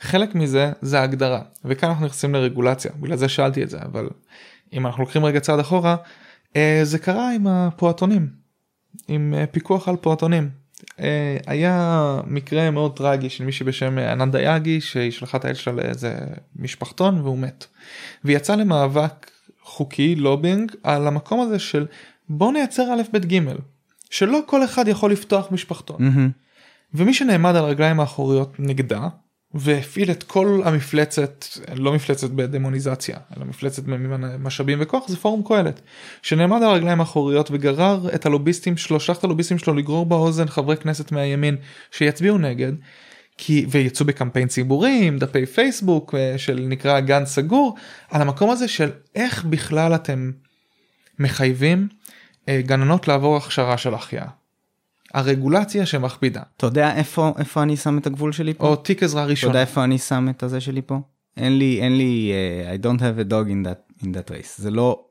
חלק מזה זה ההגדרה. וכאן אנחנו נכנסים לרגולציה. בגלל זה שאלתי את זה אבל אם אנחנו לוקחים רגע צעד אחורה אה, זה קרה עם הפעוטונים עם אה, פיקוח על פעוטונים. אה, היה מקרה מאוד טרגי של מישהי בשם ענת דייגי שהיא שלחה את הילד שלה לאיזה משפחתון והוא מת. והיא יצאה למאבק חוקי לובינג על המקום הזה של בוא נייצר א' ב' ג' שלא כל אחד יכול לפתוח משפחתון. מהמם. ומי שנעמד על הרגליים האחוריות נגדה והפעיל את כל המפלצת לא מפלצת בדמוניזציה אלא מפלצת במשאבים וכוח זה פורום קהלת שנעמד על הרגליים האחוריות וגרר את הלוביסטים שלו שלח את הלוביסטים שלו לגרור באוזן חברי כנסת מהימין שיצביעו נגד. כי ויצאו בקמפיין ציבורי עם דפי פייסבוק אה, של נקרא גן סגור על המקום הזה של איך בכלל אתם מחייבים גננות לעבור הכשרה של החייאה. הרגולציה שמכבידה אתה יודע איפה איפה אני שם את הגבול שלי פה? או תיק עזרה אתה יודע. איפה אני שם את הזה שלי פה? אין לי אין לי uh, I don't have a dog in that in that race זה לא.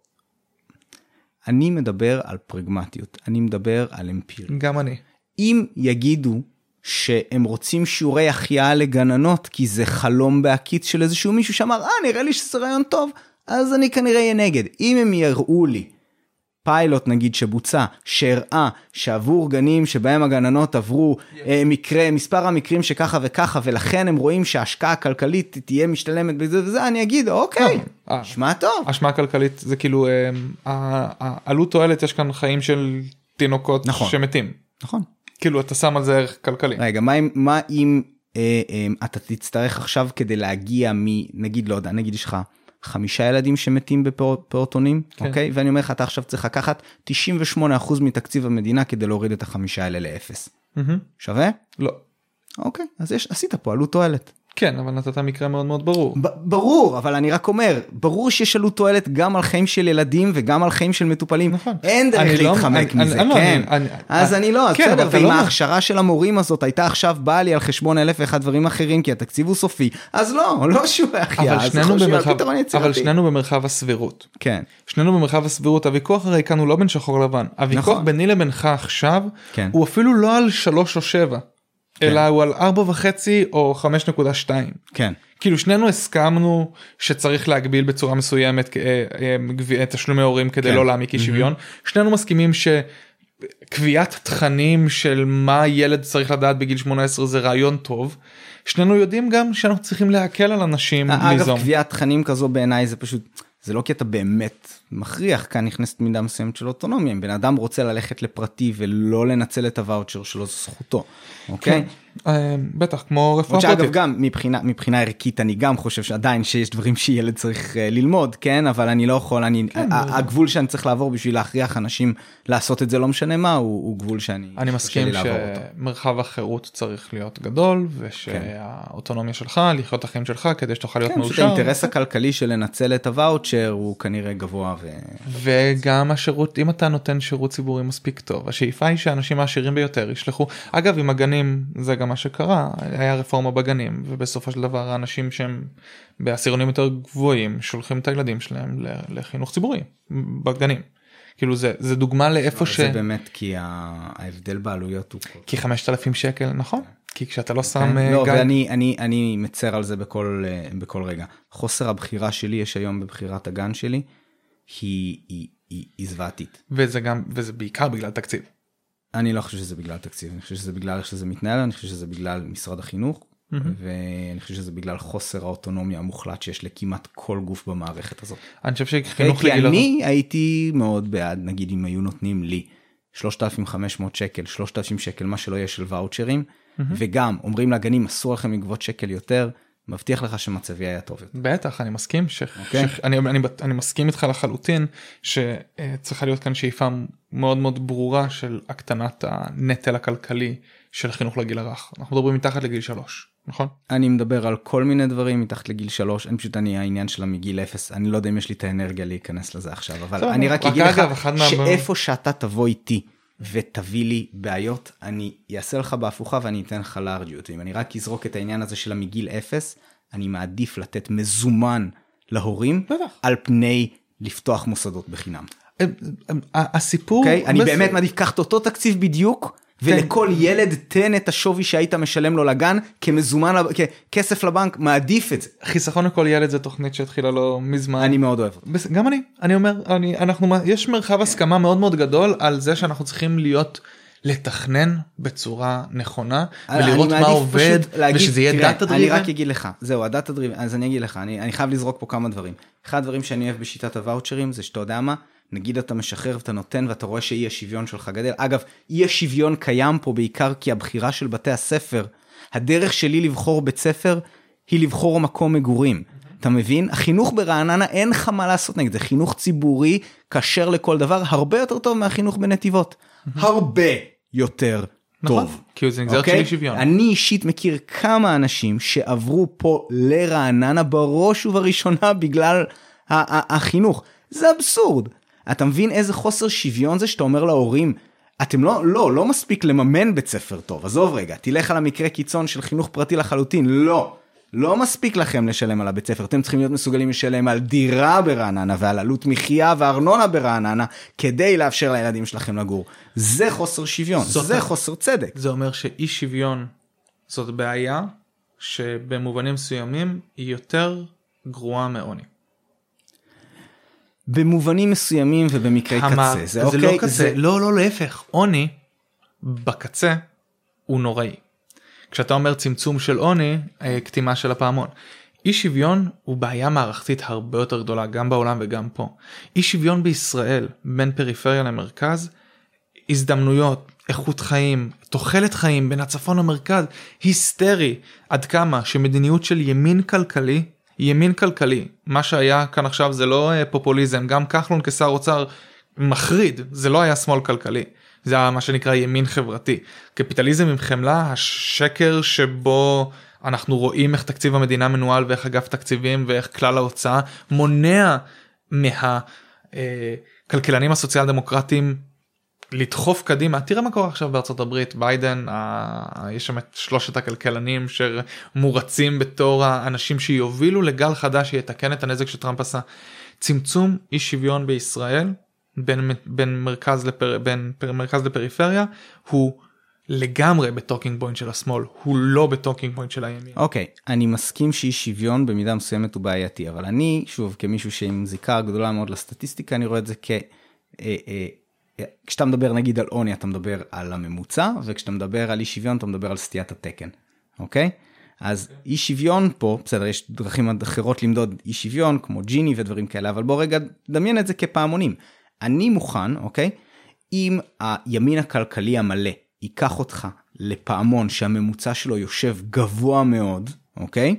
אני מדבר על פרגמטיות אני מדבר על אמפיריות. גם אני. אם יגידו שהם רוצים שיעורי החייאה לגננות כי זה חלום בהקיץ של איזשהו מישהו שאמר אה נראה לי שזה רעיון טוב אז אני כנראה אהיה נגד אם הם יראו לי פיילוט נגיד שבוצע שהראה שעבור גנים שבהם הגננות עברו אה, מקרה מספר המקרים שככה וככה ולכן הם רואים שההשקעה הכלכלית תהיה משתלמת בזה וזה אני אגיד אוקיי אה. נשמע טוב השמעה כלכלית זה כאילו אה, העלות תועלת יש כאן חיים של תינוקות נכון. שמתים. נכון. כאילו אתה שם על זה ערך כלכלי. רגע מה אם מה אם אה, אה, אתה תצטרך עכשיו כדי להגיע מנגיד לא יודע נגיד יש לך חמישה ילדים שמתים בפעוטונים כן. אוקיי ואני אומר לך אתה עכשיו צריך לקחת 98% מתקציב המדינה כדי להוריד את החמישה האלה לאפס מהמם. שווה לא. אוקיי אז יש עשית פה עלות תועלת. כן אבל נתת מקרה מאוד מאוד ברור. ברור אבל אני רק אומר ברור שיש עלות תועלת גם על חיים של ילדים וגם על חיים של מטופלים נכון. אין אני דרך לא- להתחמק אני- מזה אני- לא, כן אני- אז אני- אני לא אז כן, אבל בסדר ואם לא- ההכשרה של המורים הזאת הייתה עכשיו באה לי על חשבון אלף ואחד דברים אחרים כי התקציב הוא סופי אז לא לא החייאה אבל אז יכול במרחב פתרון אבל יצירתי. שנינו במרחב הסבירות. כן שנינו במרחב הסבירות הוויכוח הרי כאן הוא לא בין שחור לבן הוויכוח נכון. ביני לבינך עכשיו כן. הוא אפילו לא על 3 או 7 אלא הוא על 4 וחצי או 5.2 כן כאילו שנינו הסכמנו שצריך להגביל בצורה מסוימת אה, אה, תשלומי הורים כדי כן. לא להעמיק אי שוויון שנינו מסכימים שקביעת תכנים של מה ילד צריך לדעת בגיל 18 זה רעיון טוב. שנינו יודעים גם שאנחנו צריכים להקל על אנשים אגב ליזום. קביעת תכנים כזו בעיניי זה פשוט זה לא כי אתה באמת מכריח כאן נכנסת מידה מסוימת של אוטונומיה אם בן אדם רוצה ללכת לפרטי ולא לנצל את הוואוצ'ר שלו זו זכותו. אוקיי. אה, בטח כמו רפואה שאגב פרטית. גם מבחינה מבחינה ערכית אני גם חושב שעדיין שיש דברים שילד צריך אה, ללמוד כן? אבל אני לא יכול אני כן, הגבול שאני צריך לעבור בשביל להכריח אנשים לעשות את זה לא משנה מה הוא, הוא גבול שאני אני מסכים. שמרחב החירות צריך להיות גדול ושהאוטונומיה שלך לחיות את החיים שלך כדי שתוכל להיות כן, מאושר. האינטרס הכלכלי של לנצל את הוואוצ'ר הוא כנראה גבוה ו... וגם השירות אם אתה נותן שירות ציבורי מספיק טוב השאיפה היא שהאנשים העשירים ביותר ישלחו. אגב עם הגנים זה גם מה שקרה היה רפורמה בגנים ובסופו של דבר האנשים שהם בעשירונים יותר גבוהים שולחים את הילדים שלהם לחינוך ציבורי בגנים. כאילו זה זה דוגמה לאיפה ש... זה באמת כי ההבדל בעלויות הוא כי 5,000 שקל נכון כי כשאתה לא שם כן, אה, לא, ואני אני אני מצר על זה בכל אה, בכל רגע חוסר הבחירה שלי יש היום בבחירת הגן שלי היא היא היא היא זוועתית. וזה גם וזה בעיקר בגלל תקציב. אני לא חושב שזה בגלל תקציב אני חושב שזה בגלל איך שזה מתנהל אני חושב שזה בגלל משרד החינוך ואני חושב שזה בגלל חוסר האוטונומיה המוחלט שיש לכמעט כל גוף במערכת הזאת. אני חושב? שחינוך כי לגיל הרך- אני הייתי מאוד בעד נגיד אם היו נותנים לי 3,500 שקל 3,000 שקל מה שלא יהיה של ואוצ'רים וגם אומרים לגנים אסור לכם לגבות שקל יותר מבטיח לך שמצבי היה טוב יותר. בטח אני מסכים ש... אוקיי. ש... אני, אני, אני מסכים איתך לחלוטין שצריכה להיות כאן שאיפה מאוד מאוד ברורה של הקטנת הנטל הכלכלי של חינוך לגיל הרך אנחנו מדברים מתחת לגיל שלוש נכון אני מדבר על כל מיני דברים מתחת לגיל שלוש אין פשוט אני העניין שלה מגיל אפס אני לא יודע אם יש לי את האנרגיה להיכנס לזה עכשיו אבל אני רק אגיד לך שאיפה שאתה תבוא איתי ותביא לי בעיות אני אעשה לך בהפוכה ואני אתן לך לארג'יות אם אני רק אזרוק את העניין הזה של המגיל אפס אני מעדיף לתת מזומן להורים בטח. על פני לפתוח מוסדות בחינם. אה, אה, הסיפור אוקיי? אני באמת מעדיף קח את אותו תקציב בדיוק. ולכל ילד תן את השווי שהיית משלם לו לגן כמזומן ככסף לבנק מעדיף את זה. חיסכון לכל ילד זה תוכנית שהתחילה לא מזמן. אני מאוד אוהב אותה. גם אני. אני אומר אני אנחנו יש מרחב הסכמה מאוד מאוד גדול על זה שאנחנו צריכים להיות לתכנן בצורה נכונה ולראות מה עובד אני להגיד, ושזה יהיה data אני driven. רק אגיד לך זהו ה data driven אז אני אגיד לך אני, אני חייב לזרוק פה כמה דברים. אחד הדברים שאני אוהב בשיטת הוואוצ'רים זה שאתה יודע מה נגיד אתה משחרר ואתה נותן ואתה רואה שאי השוויון שלך גדל אגב אי השוויון קיים פה בעיקר כי הבחירה של בתי הספר הדרך שלי לבחור בית ספר היא לבחור מקום מגורים. אתה מבין? החינוך ברעננה אין לך מה לעשות נגד זה חינוך ציבורי כשר לכל דבר הרבה יותר טוב מהחינוך בנתיבות. הרבה יותר נכון, טוב. כי זה נגזרת של אוקיי? אי שוויון. אני אישית מכיר כמה אנשים שעברו פה לרעננה בראש ובראשונה בגלל החינוך. זה אבסורד. אתה מבין איזה חוסר שוויון זה שאתה אומר להורים, אתם לא, לא, לא מספיק לממן בית ספר טוב, עזוב רגע, תלך על המקרה קיצון של חינוך פרטי לחלוטין, לא. לא מספיק לכם לשלם על הבית ספר, אתם צריכים להיות מסוגלים לשלם על דירה ברעננה ועל עלות מחיה וארנונה ברעננה כדי לאפשר לילדים שלכם לגור. זה חוסר שוויון, זאת זה חוסר צדק. זה אומר שאי שוויון זאת בעיה שבמובנים מסוימים היא יותר גרועה מעוני. במובנים מסוימים ובמקרי המע- קצה, זה זה אוקיי, לא קצה, לא לא להפך, עוני בקצה הוא נוראי. כשאתה אומר צמצום של עוני, אה, קטימה של הפעמון. אי שוויון הוא בעיה מערכתית הרבה יותר גדולה גם בעולם וגם פה. אי שוויון בישראל בין פריפריה למרכז, הזדמנויות, איכות חיים, תוחלת חיים בין הצפון למרכז, היסטרי עד כמה שמדיניות של ימין כלכלי, ימין כלכלי, מה שהיה כאן עכשיו זה לא אה, פופוליזם, גם כחלון כשר אוצר מחריד, זה לא היה שמאל כלכלי. זה היה מה שנקרא ימין חברתי. קפיטליזם עם חמלה, השקר שבו אנחנו רואים איך תקציב המדינה מנוהל ואיך אגף תקציבים ואיך כלל ההוצאה מונע מהכלכלנים הסוציאל דמוקרטים לדחוף קדימה תראה מה קורה עכשיו בארצות הברית ביידן ה... יש שם את שלושת הכלכלנים שמריצים בתור האנשים שיובילו לגל חדש שיתקן את הנזק שטראמפ עשה. צמצום אי שוויון בישראל בין, בין מרכז לפר... בין פר... מרכז לפריפריה הוא לגמרי ב talking point של השמאל הוא לא ב talking point של הימין. אוקיי, אני מסכים שאי שוויון במידה מסוימת הוא בעייתי, אבל אני, שוב, כמישהו שעם זיקה גדולה מאוד לסטטיסטיקה, אני רואה את זה כ... כשאתה מדבר נגיד על עוני אתה מדבר על הממוצע וכשאתה מדבר על אי שוויון אתה מדבר על סטיית התקן אוקיי אז אי שוויון פה בסדר יש דרכים אחרות למדוד אי שוויון כמו ג'יני ודברים כאלה אבל בוא רגע דמיין את זה כפעמונים אני מוכן אוקיי אם הימין הכלכלי המלא ייקח אותך לפעמון שהממוצע שלו יושב גבוה מאוד, אוקיי?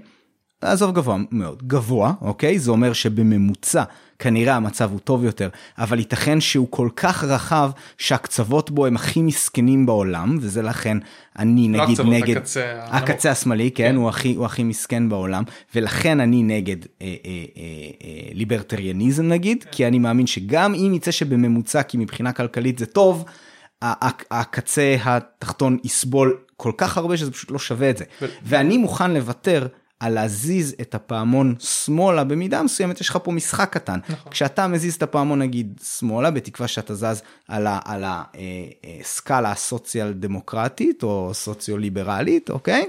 עזוב גבוה מאוד, גבוה, אוקיי? זה אומר שבממוצע כנראה המצב הוא טוב יותר, אבל ייתכן שהוא כל כך רחב שהקצוות בו הם הכי מסכנים בעולם, וזה לכן אני לא נגיד נגד... הקצה. הקצה השמאלי, כן, כן. הוא הכי, הוא הכי מסכן בעולם, ולכן אני נגד אה, אה, אה, אה, ליברטריאניזם נגיד, כי אני מאמין שגם אם יצא שבממוצע, כי מבחינה כלכלית זה טוב, הקצה התחתון יסבול כל כך הרבה שזה פשוט לא שווה את זה. ו- ואני מוכן לוותר על להזיז את הפעמון שמאלה במידה מסוימת יש לך פה משחק קטן נכון. כשאתה מזיז את הפעמון נגיד שמאלה בתקווה שאתה זז על ה- על הסקאלה הסוציאל דמוקרטית או סוציו ליברלית אוקיי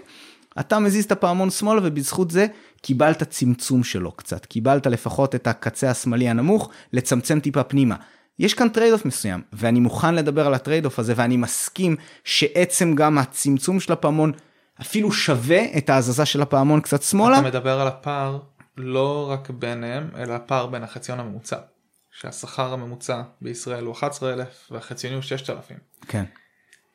אתה מזיז את הפעמון שמאלה ובזכות זה קיבלת צמצום שלו קצת קיבלת לפחות את הקצה השמאלי הנמוך לצמצם טיפה פנימה. יש כאן trade-off מסוים ואני מוכן לדבר על ה trade-off הזה ואני מסכים שעצם גם הצמצום של הפעמון אפילו שווה את ההזזה של הפעמון קצת שמאלה. אתה מדבר על הפער לא רק ביניהם אלא הפער בין החציון הממוצע. שהשכר הממוצע בישראל הוא 11,000 והחציוני הוא 6,000. כן.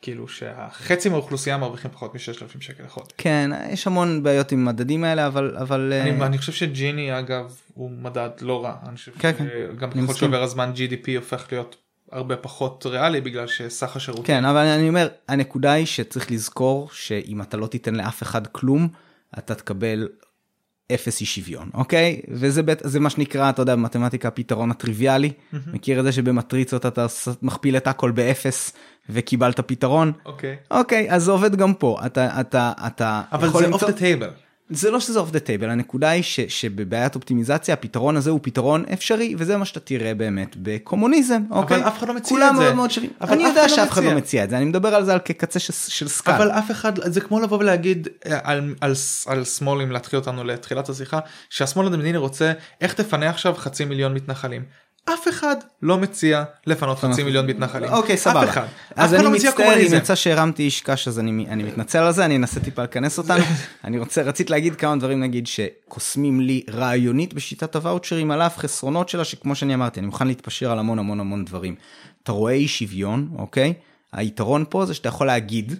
כאילו שהחצי מהאוכלוסייה מרוויחים פחות מ-6,000 שקל לחודש. כן יש המון בעיות עם מדדים האלה אבל אבל אני, אני חושב שג'יני אגב הוא מדד לא רע. אני חושב כן, כן. שגם אני ככל. שעובר הזמן GDP הופך להיות הרבה פחות ריאלי בגלל שסך השירותים. כן אבל אני אומר הנקודה היא שצריך לזכור שאם אתה לא תיתן לאף אחד כלום אתה תקבל אפס אי שוויון אוקיי וזה בית, זה מה שנקרא אתה יודע במתמטיקה הפתרון הטריוויאלי מכיר את זה שבמטריצות אתה מכפיל את הכל באפס וקיבלת פתרון אוקיי. אוקיי אז זה עובד גם פה אתה אתה אתה אבל זה למצוא- off the table. זה לא שזה off the table הנקודה היא ש, שבבעיית אופטימיזציה הפתרון הזה הוא פתרון אפשרי וזה מה שאתה תראה באמת בקומוניזם אוקיי אף אחד לא מציע כולם את זה. מאוד מאוד שווים אבל אני יודע לא שאף אחד לא מציע. את זה אני מדבר על זה על כקצה של, של סקאל אבל אף אחד זה כמו לבוא ולהגיד אה, על, על, על שמאל אם להתחיל אותנו לתחילת השיחה שהשמאל הדמדיני רוצה איך תפנה עכשיו חצי מיליון מתנחלים. אף אחד לא מציע לפנות חצי מיליון מתנחלים. אוקיי אף סבבה אחד. אז אף אחד אני לא מצטער אם. יצא שהרמתי איש קש אז אני אני מתנצל על זה אני אנסה טיפה לכנס אותנו אני רוצה רצית להגיד כמה דברים נגיד שקוסמים לי רעיונית בשיטת הוואוצ'רים על אף חסרונות שלה שכמו שאני אמרתי אני מוכן להתפשר על המון המון המון דברים. אתה רואה אי שוויון אוקיי היתרון פה זה שאתה יכול להגיד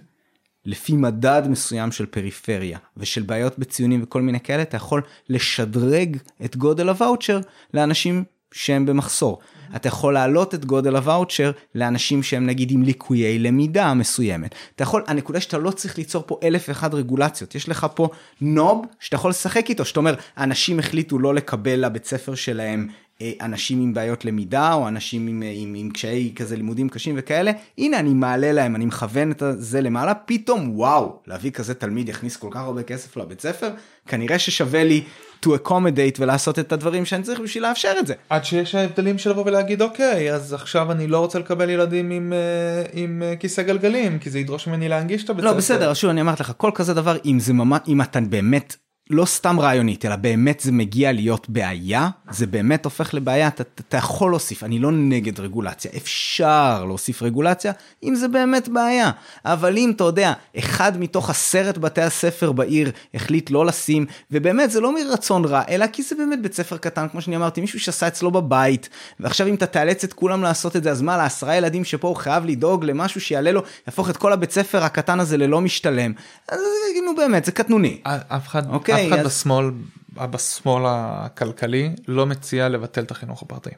לפי מדד מסוים של פריפריה ושל בעיות בציונים וכל מיני כאלה אתה יכול לשדרג את גודל הוואוצ'ר לאנשים שהם במחסור. אתה יכול להעלות את גודל הוואוצ'ר לאנשים שהם נגיד עם ליקויי למידה מסוימת. אתה יכול, הנקודה שאתה לא צריך ליצור פה אלף ואחד רגולציות, יש לך פה נוב שאתה יכול לשחק איתו, שאתה אומר, אנשים החליטו לא לקבל לבית ספר שלהם אה, אנשים עם בעיות למידה או אנשים עם, אה, עם, עם קשיי כזה לימודים קשים וכאלה, הנה אני מעלה להם, אני מכוון את זה למעלה, פתאום וואו, להביא כזה תלמיד יכניס כל כך הרבה כסף לבית ספר, כנראה ששווה לי to accommodate ולעשות את הדברים שאני צריך בשביל לאפשר את זה. עד שיש ההבדלים של לבוא ולהגיד אוקיי אז עכשיו אני לא רוצה לקבל ילדים עם, אה, עם אה, כיסא גלגלים כי זה ידרוש ממני להנגיש את הבית לא. בסדר שוב אני אמרתי לך כל כזה דבר אם זה ממש אם אתה באמת לא סתם רעיונית אלא באמת זה מגיע להיות בעיה זה באמת הופך לבעיה אתה, אתה, יכול להוסיף אני לא נגד רגולציה אפשר להוסיף רגולציה אם זה באמת בעיה. אבל אם אתה יודע אחד מתוך עשרת בתי הספר בעיר החליט לא לשים ובאמת זה לא מרצון רע אלא כי זה באמת בית ספר קטן כמו שאני אמרתי מישהו שעשה אצלו בבית ועכשיו אם אתה תאלץ את כולם לעשות את זה אז מה לעשרה ילדים שפה הוא חייב לדאוג למשהו שיעלה לו יהפוך את כל הבית ספר הקטן הזה ללא משתלם? אז נו באמת זה קטנוני. אף אחד, אוקיי, אף אחד אז- בשמאל, בשמאל הכלכלי לא מציע לבטל את החינוך הפרטי.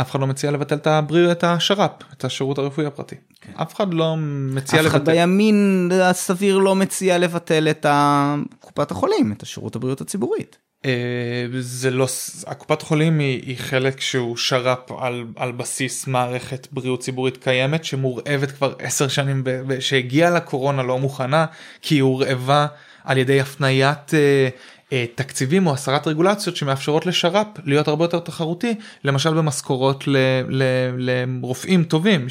אף אחד לא מציע לבטל את הבריאות, את השר"פ, את השירות הרפואי הפרטי. אף אחד לא מציע כן. אף אחד לבטל. בימין הסביר לא מציע לבטל את קופת החולים את השירות הבריאות הציבורית. אה, זה לא, הקופת חולים היא, היא חלק שהוא שר"פ על, על בסיס מערכת בריאות ציבורית קיימת שמורעבת כבר עשר שנים, ב, ב, שהגיעה לקורונה לא מוכנה כי היא הורעבה על ידי הפניית אה, אה, תקציבים או הסרת רגולציות שמאפשרות לשר"פ להיות הרבה יותר תחרותי למשל במשכורות לרופאים טובים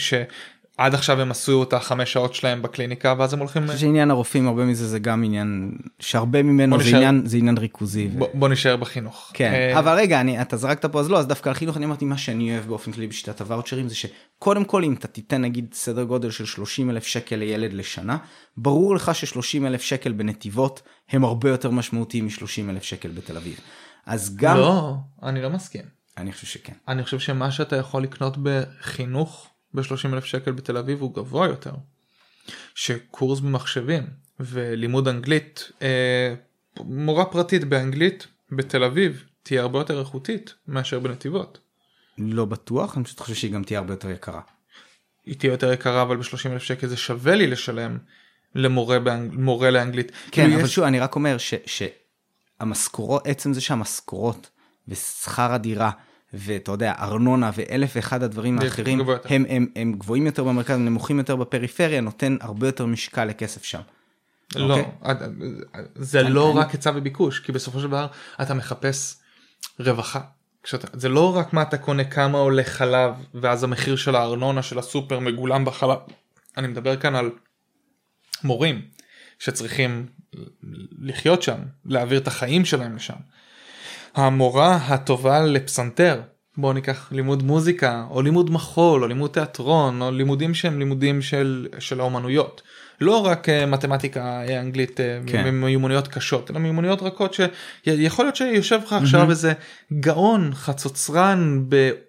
שעד עכשיו הם עשו את החמש שעות שלהם בקליניקה ואז הם הולכים. אני חושב שעניין הרופאים הרבה מזה זה גם עניין שהרבה ממנו זה נשאר- עניין זה עניין ריכוזי. ו- בוא, בוא נשאר בחינוך. כן אה, אבל רגע אני אתה זרקת פה אז לא אז דווקא על חינוך אני אמרתי מה שאני אוהב באופן כללי בשיטת הוואוצ'רים זה שקודם כל אם אתה תיתן נגיד סדר גודל של 30 אלף שקל לילד לשנה ברור לך ש-30 אלף שקל בנתיבות הם הרבה יותר משמעותיים מ-30 אלף שקל בתל אביב. אז גם לא, אני לא מסכים. אני חושב שכן. אני חושב שמה שאתה יכול לקנות בחינוך ב-30 אלף שקל בתל אביב הוא גבוה יותר. שקורס במחשבים ולימוד אנגלית, אה, מורה פרטית באנגלית בתל אביב תהיה הרבה יותר איכותית מאשר בנתיבות. לא בטוח, אני פשוט חושב שהיא גם תהיה הרבה יותר יקרה. היא תהיה יותר יקרה אבל ב-30 אלף שקל זה שווה לי לשלם למורה באנג... מורה לאנגלית. כן, כאילו אבל יש- שוב, אני רק אומר ש- שהמשכורות, עצם זה שהמשכורות ושכר הדירה, ואתה יודע, ארנונה ואלף ואחד הדברים האחרים, גבוה. הם, הם, הם גבוהים יותר במרכז, הם נמוכים יותר בפריפריה, נותן הרבה יותר משקל לכסף שם. לא, אוקיי. עד- זה אני- לא אני- רק היצע וביקוש כי בסופו של דבר אתה מחפש רווחה. כשאתה, זה לא רק מה אתה קונה כמה עולה חלב ואז המחיר של הארנונה של הסופר מגולם בחלב. אני מדבר כאן על מורים שצריכים לחיות שם, להעביר את החיים שלהם לשם. המורה הטובה לפסנתר, בואו ניקח לימוד מוזיקה או לימוד מחול או לימוד תיאטרון או לימודים שהם לימודים של, של האומנויות. לא רק אה, מתמטיקה אה, אנגלית אה, כן. מיומנויות קשות אלא מיומנויות רכות שיכול להיות שיושב לך עכשיו איזה גאון חצוצרן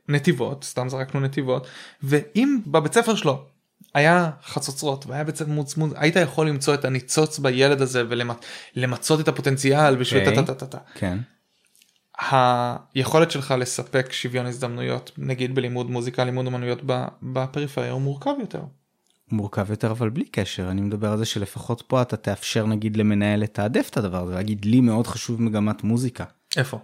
בנתיבות סתם זרקנו נתיבות ואם בבית ספר שלו היה חצוצרות והיה בית ספר מוצמוד היית יכול למצוא את הניצוץ בילד הזה ולמצות את הפוטנציאל בשביל. טה טה טה טה. כן. היכולת שלך לספק שוויון הזדמנויות נגיד בלימוד מוזיקה לימוד אמנויות בפריפריה הוא מורכב יותר. מורכב יותר אבל בלי קשר אני מדבר על זה שלפחות פה אתה תאפשר נגיד למנהל לתעדף את הדבר הזה להגיד לי מאוד חשוב מגמת מוזיקה. איפה?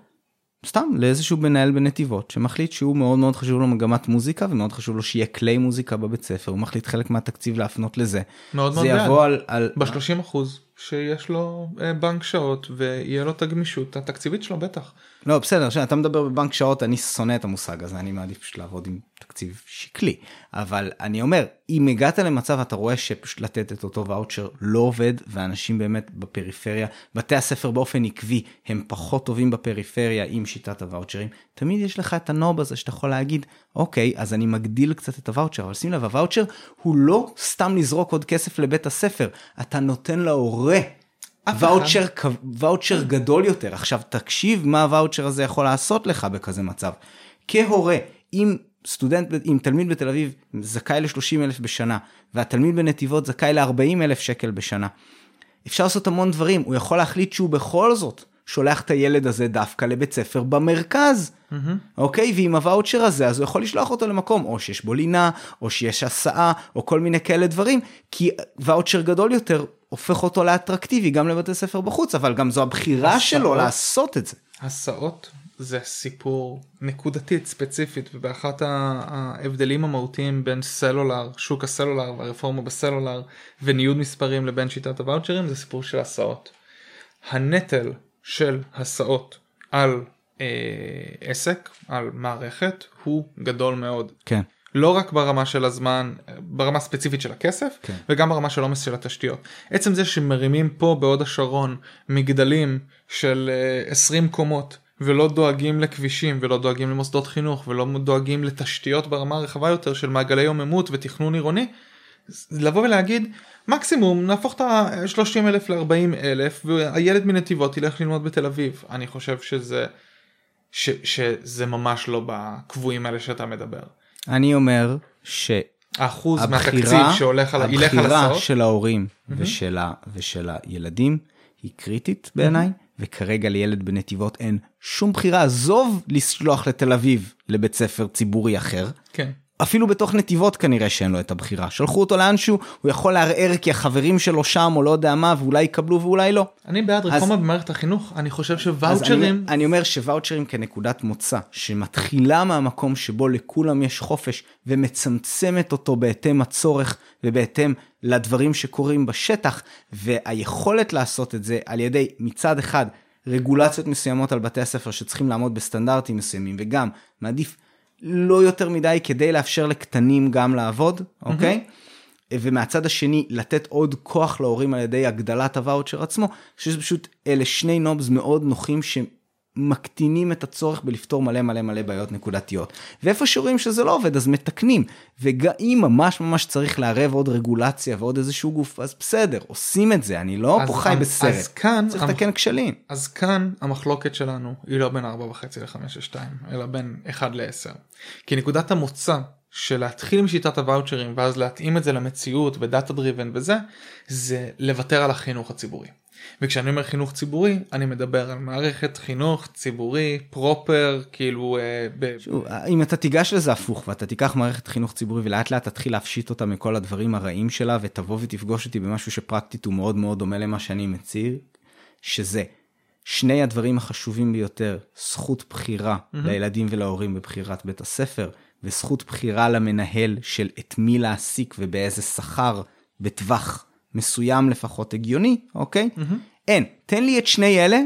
סתם לאיזשהו מנהל בנתיבות שמחליט שהוא מאוד מאוד חשוב לו מגמת מוזיקה ומאוד חשוב לו שיהיה כלי מוזיקה בבית ספר הוא מחליט חלק מהתקציב להפנות לזה. מאוד זה מאוד בעד. יבוא על, על ב-30 אחוז שיש לו אה, בנק שעות ויהיה לו את הגמישות התקציבית שלו בטח. לא בסדר עכשיו אתה מדבר בבנק שעות אני שונא את המושג הזה אני מעדיף פשוט לעבוד עם תקציב שקלי אבל אני אומר אם הגעת למצב אתה רואה שפשוט לתת את אותו ואוצ'ר לא עובד ואנשים באמת בפריפריה בתי הספר באופן עקבי הם פחות טובים בפריפריה עם שיטת הוואוצ'רים תמיד יש לך את הנוב הזה שאתה יכול להגיד אוקיי אז אני מגדיל קצת את הוואוצ'ר אבל שים לב הוואוצ'ר הוא לא סתם לזרוק עוד כסף לבית הספר אתה נותן להורה. ואוצ'ר, ואוצ'ר גדול יותר. עכשיו תקשיב מה הוואוצ'ר הזה יכול לעשות לך בכזה מצב. כהורה, אם סטודנט, אם תלמיד בתל אביב זכאי ל-30 אלף בשנה, והתלמיד בנתיבות זכאי ל-40 אלף שקל בשנה, אפשר לעשות המון דברים, הוא יכול להחליט שהוא בכל זאת שולח את הילד הזה דווקא לבית ספר במרכז. אוקיי? ועם הוואוצ'ר הזה אז הוא יכול לשלוח אותו למקום או שיש בו לינה או שיש הסעה או כל מיני כאלה דברים כי ואוצ'ר גדול יותר הופך אותו לאטרקטיבי גם לבתי ספר בחוץ אבל גם זו הבחירה שלו הסעות. לעשות את זה. הסעות זה סיפור נקודתית ספציפית ובאחת ההבדלים המהותיים בין סלולר שוק הסלולר והרפורמה בסלולר וניוד מספרים לבין שיטת הוואוצ'רים זה סיפור של הסעות. הנטל של הסעות על אה, עסק על מערכת הוא גדול מאוד. כן. לא רק ברמה של הזמן ברמה ספציפית של הכסף כן. וגם ברמה של עומס של התשתיות. עצם זה שמרימים פה בהוד השרון מגדלים של אה, 20 קומות ולא דואגים לכבישים ולא דואגים למוסדות חינוך ולא דואגים לתשתיות ברמה הרחבה יותר של מעגלי יוממות ותכנון עירוני. לבוא ולהגיד מקסימום נהפוך את ה-30 אלף ל-40 אלף והילד מנתיבות ילך ללמוד בתל אביב אני חושב שזה ש, שזה ממש לא בקבועים האלה שאתה מדבר. אני אומר שהבחירה האחוז מהתקציב שהולך על ילך על הבחירה של ההורים ושל, ה, ושל הילדים היא קריטית בעיניי וכרגע לילד בנתיבות אין שום בחירה עזוב לשלוח לתל אביב לבית ספר ציבורי אחר. כן אפילו בתוך נתיבות כנראה שאין לו את הבחירה שלחו אותו לאנשהו הוא יכול לערער כי החברים שלו שם או לא יודע מה ואולי יקבלו ואולי לא. אני בעד אז- רפורמה במערכת החינוך אני חושב אז אני, שוואוצ'רים אני אומר שוואוצ'רים כנקודת מוצא שמתחילה מהמקום שבו לכולם יש חופש ומצמצמת אותו בהתאם הצורך ובהתאם לדברים שקורים בשטח והיכולת לעשות את זה על ידי מצד אחד רגולציות מסוימות על בתי הספר שצריכים לעמוד בסטנדרטים מסוימים וגם מעדיף לא יותר מדי כדי לאפשר לקטנים גם לעבוד אוקיי. ומהצד השני לתת עוד כוח להורים על ידי הגדלת הוואוצ'ר עצמו, שזה פשוט אלה שני נובס מאוד נוחים שמקטינים את הצורך בלפתור מלא מלא מלא בעיות נקודתיות. ואיפה שרואים שזה לא עובד אז מתקנים. ואם ממש ממש צריך לערב עוד רגולציה ועוד איזשהו גוף אז בסדר עושים את זה אני לא אז- פה חי אז- בסרט. אז כאן צריך המ- לתקן כשלים. אז כאן המחלוקת שלנו היא לא בין 4.5 ל-5 ל-2 אלא בין 1 ל-10. כי נקודת המוצא שלהתחיל עם שיטת הוואוצ'רים ואז להתאים את זה למציאות ודאטה דריבן וזה, זה לוותר על החינוך הציבורי. וכשאני אומר חינוך ציבורי אני מדבר על מערכת חינוך ציבורי פרופר כאילו אה, ב... שוב, אם אתה תיגש לזה הפוך ואתה תיקח מערכת חינוך ציבורי ולאט לאט תתחיל להפשיט אותה מכל הדברים הרעים שלה ותבוא ותפגוש אותי במשהו שפרקטית הוא מאוד מאוד דומה למה שאני מציע, שזה שני הדברים החשובים ביותר, זכות בחירה mm-hmm. לילדים ולהורים בבחירת בית הספר, וזכות בחירה למנהל של את מי להעסיק ובאיזה שכר בטווח מסוים לפחות הגיוני, אוקיי? Mm-hmm. אין, תן לי את שני אלה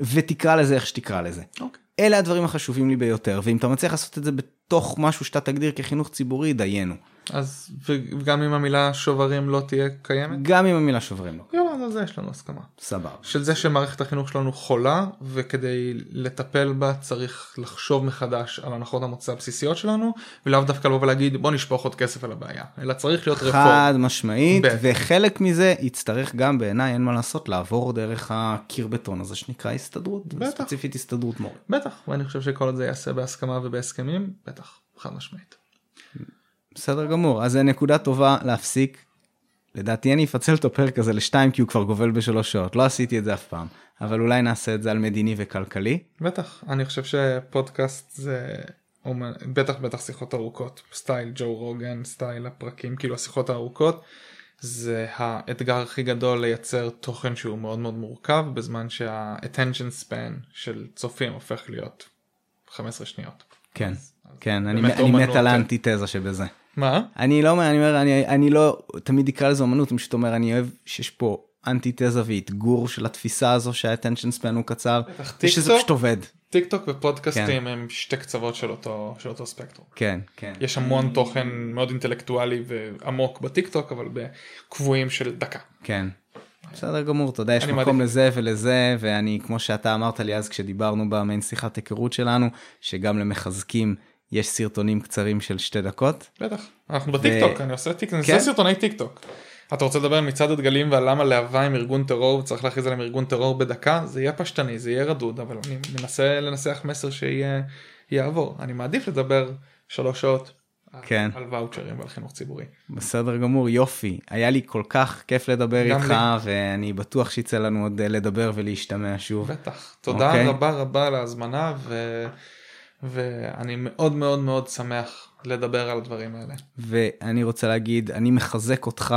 ותקרא לזה איך שתקרא לזה. אוקיי. אלה הדברים החשובים לי ביותר, ואם אתה מצליח לעשות את זה בתוך משהו שאתה תגדיר כחינוך ציבורי, דיינו. אז וגם אם המילה שוברים לא תהיה קיימת? גם אם המילה שוברים לא. יאללה, על זה יש לנו הסכמה. סבבה. של זה שמערכת החינוך שלנו חולה וכדי לטפל בה צריך לחשוב מחדש על הנחות המוצא הבסיסיות שלנו ולאו דווקא לבוא ולהגיד בוא נשפוך עוד כסף על הבעיה אלא צריך להיות רפורם. חד משמעית ב- וחלק מזה יצטרך גם בעיניי אין מה לעשות לעבור דרך הקיר בטון הזה שנקרא הסתדרות. בטח. ספציפית הסתדרות מורה. בטח ואני חושב שכל זה יעשה בהסכמה ובהסכמים בטח חד משמעית. בסדר גמור אז זה נקודה טובה להפסיק. לדעתי אני אפצל את הפרק הזה לשתיים כי הוא כבר גובל בשלוש שעות לא עשיתי את זה אף פעם אבל אולי נעשה את זה על מדיני וכלכלי. בטח אני חושב שפודקאסט זה בטח בטח שיחות ארוכות סטייל ג'ו רוגן סטייל הפרקים כאילו השיחות הארוכות זה האתגר הכי גדול לייצר תוכן שהוא מאוד מאוד מורכב בזמן שה-attention span של צופים הופך להיות 15 שניות. כן, אז, כן, אני, אני מת על האנטיתזה שבזה. מה? אני לא אומר, אני אומר, אני, אני לא תמיד אקרא לזה אמנות, אני פשוט אומר, אני אוהב שיש פה אנטיתזה ואתגור של התפיסה הזו שה attention span הוא קצר, ושזה פשוט עובד. טיק טוק ופודקאסטים כן. הם שתי קצוות של אותו, של אותו ספקטרום. כן, כן. יש המון תוכן מאוד אינטלקטואלי ועמוק בטיק טוק, אבל בקבועים של דקה. כן. בסדר גמור, אתה יודע, יש מקום מדהים. לזה ולזה, ואני, כמו שאתה אמרת לי אז כשדיברנו במעין שיחת היכרות שלנו, שגם למחזקים יש סרטונים קצרים של שתי דקות. בטח, אנחנו בטיק טוק, אני עושה טיק, כן? סרטוני טיק טוק. אתה רוצה לדבר על מצעד הדגלים ועל למה להב"ה הם ארגון טרור וצריך להכריז עליהם ארגון טרור בדקה זה יהיה פשטני זה יהיה רדוד אבל אני מנסה לנסח מסר שיהיה יעבור אני מעדיף לדבר שלוש שעות כן. על ואוצ'רים ועל חינוך ציבורי. בסדר גמור יופי היה לי כל כך כיף לדבר איתך לי. ואני בטוח שיצא לנו עוד לדבר ולהשתמע שוב. בטח תודה אוקיי? רבה רבה על ההזמנה ו... ואני מאוד מאוד מאוד שמח לדבר על הדברים האלה. ואני רוצה להגיד אני מחזק אותך.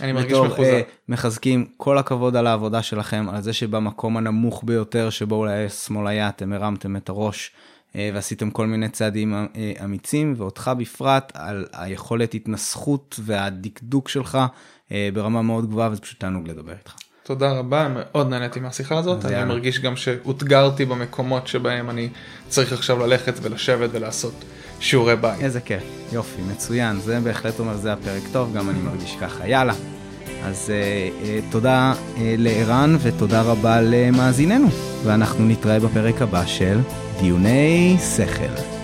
אני מרגיש מחוזק. Uh, מחזקים כל הכבוד על העבודה שלכם על זה שבמקום הנמוך ביותר שבו אולי שמאל היה אתם הרמתם את הראש. uh, ועשיתם כל מיני צעדים uh, אמיצים ואותך בפרט על היכולת התנסחות והדקדוק שלך ברמה מאוד גבוהה וזה פשוט תענוג לדבר איתך. תודה רבה, מאוד נהניתי מהשיחה הזאת, אני מרגיש גם שאותגרתי במקומות שבהם אני צריך עכשיו ללכת ולשבת ולעשות שיעורי בית. איזה כיף, יופי, מצוין, זה בהחלט אומר זה הפרק טוב, גם אני מרגיש ככה, יאללה. אז אה, אה, תודה אה, לערן ותודה רבה למאזיננו, ואנחנו נתראה בפרק הבא של דיוני שכל.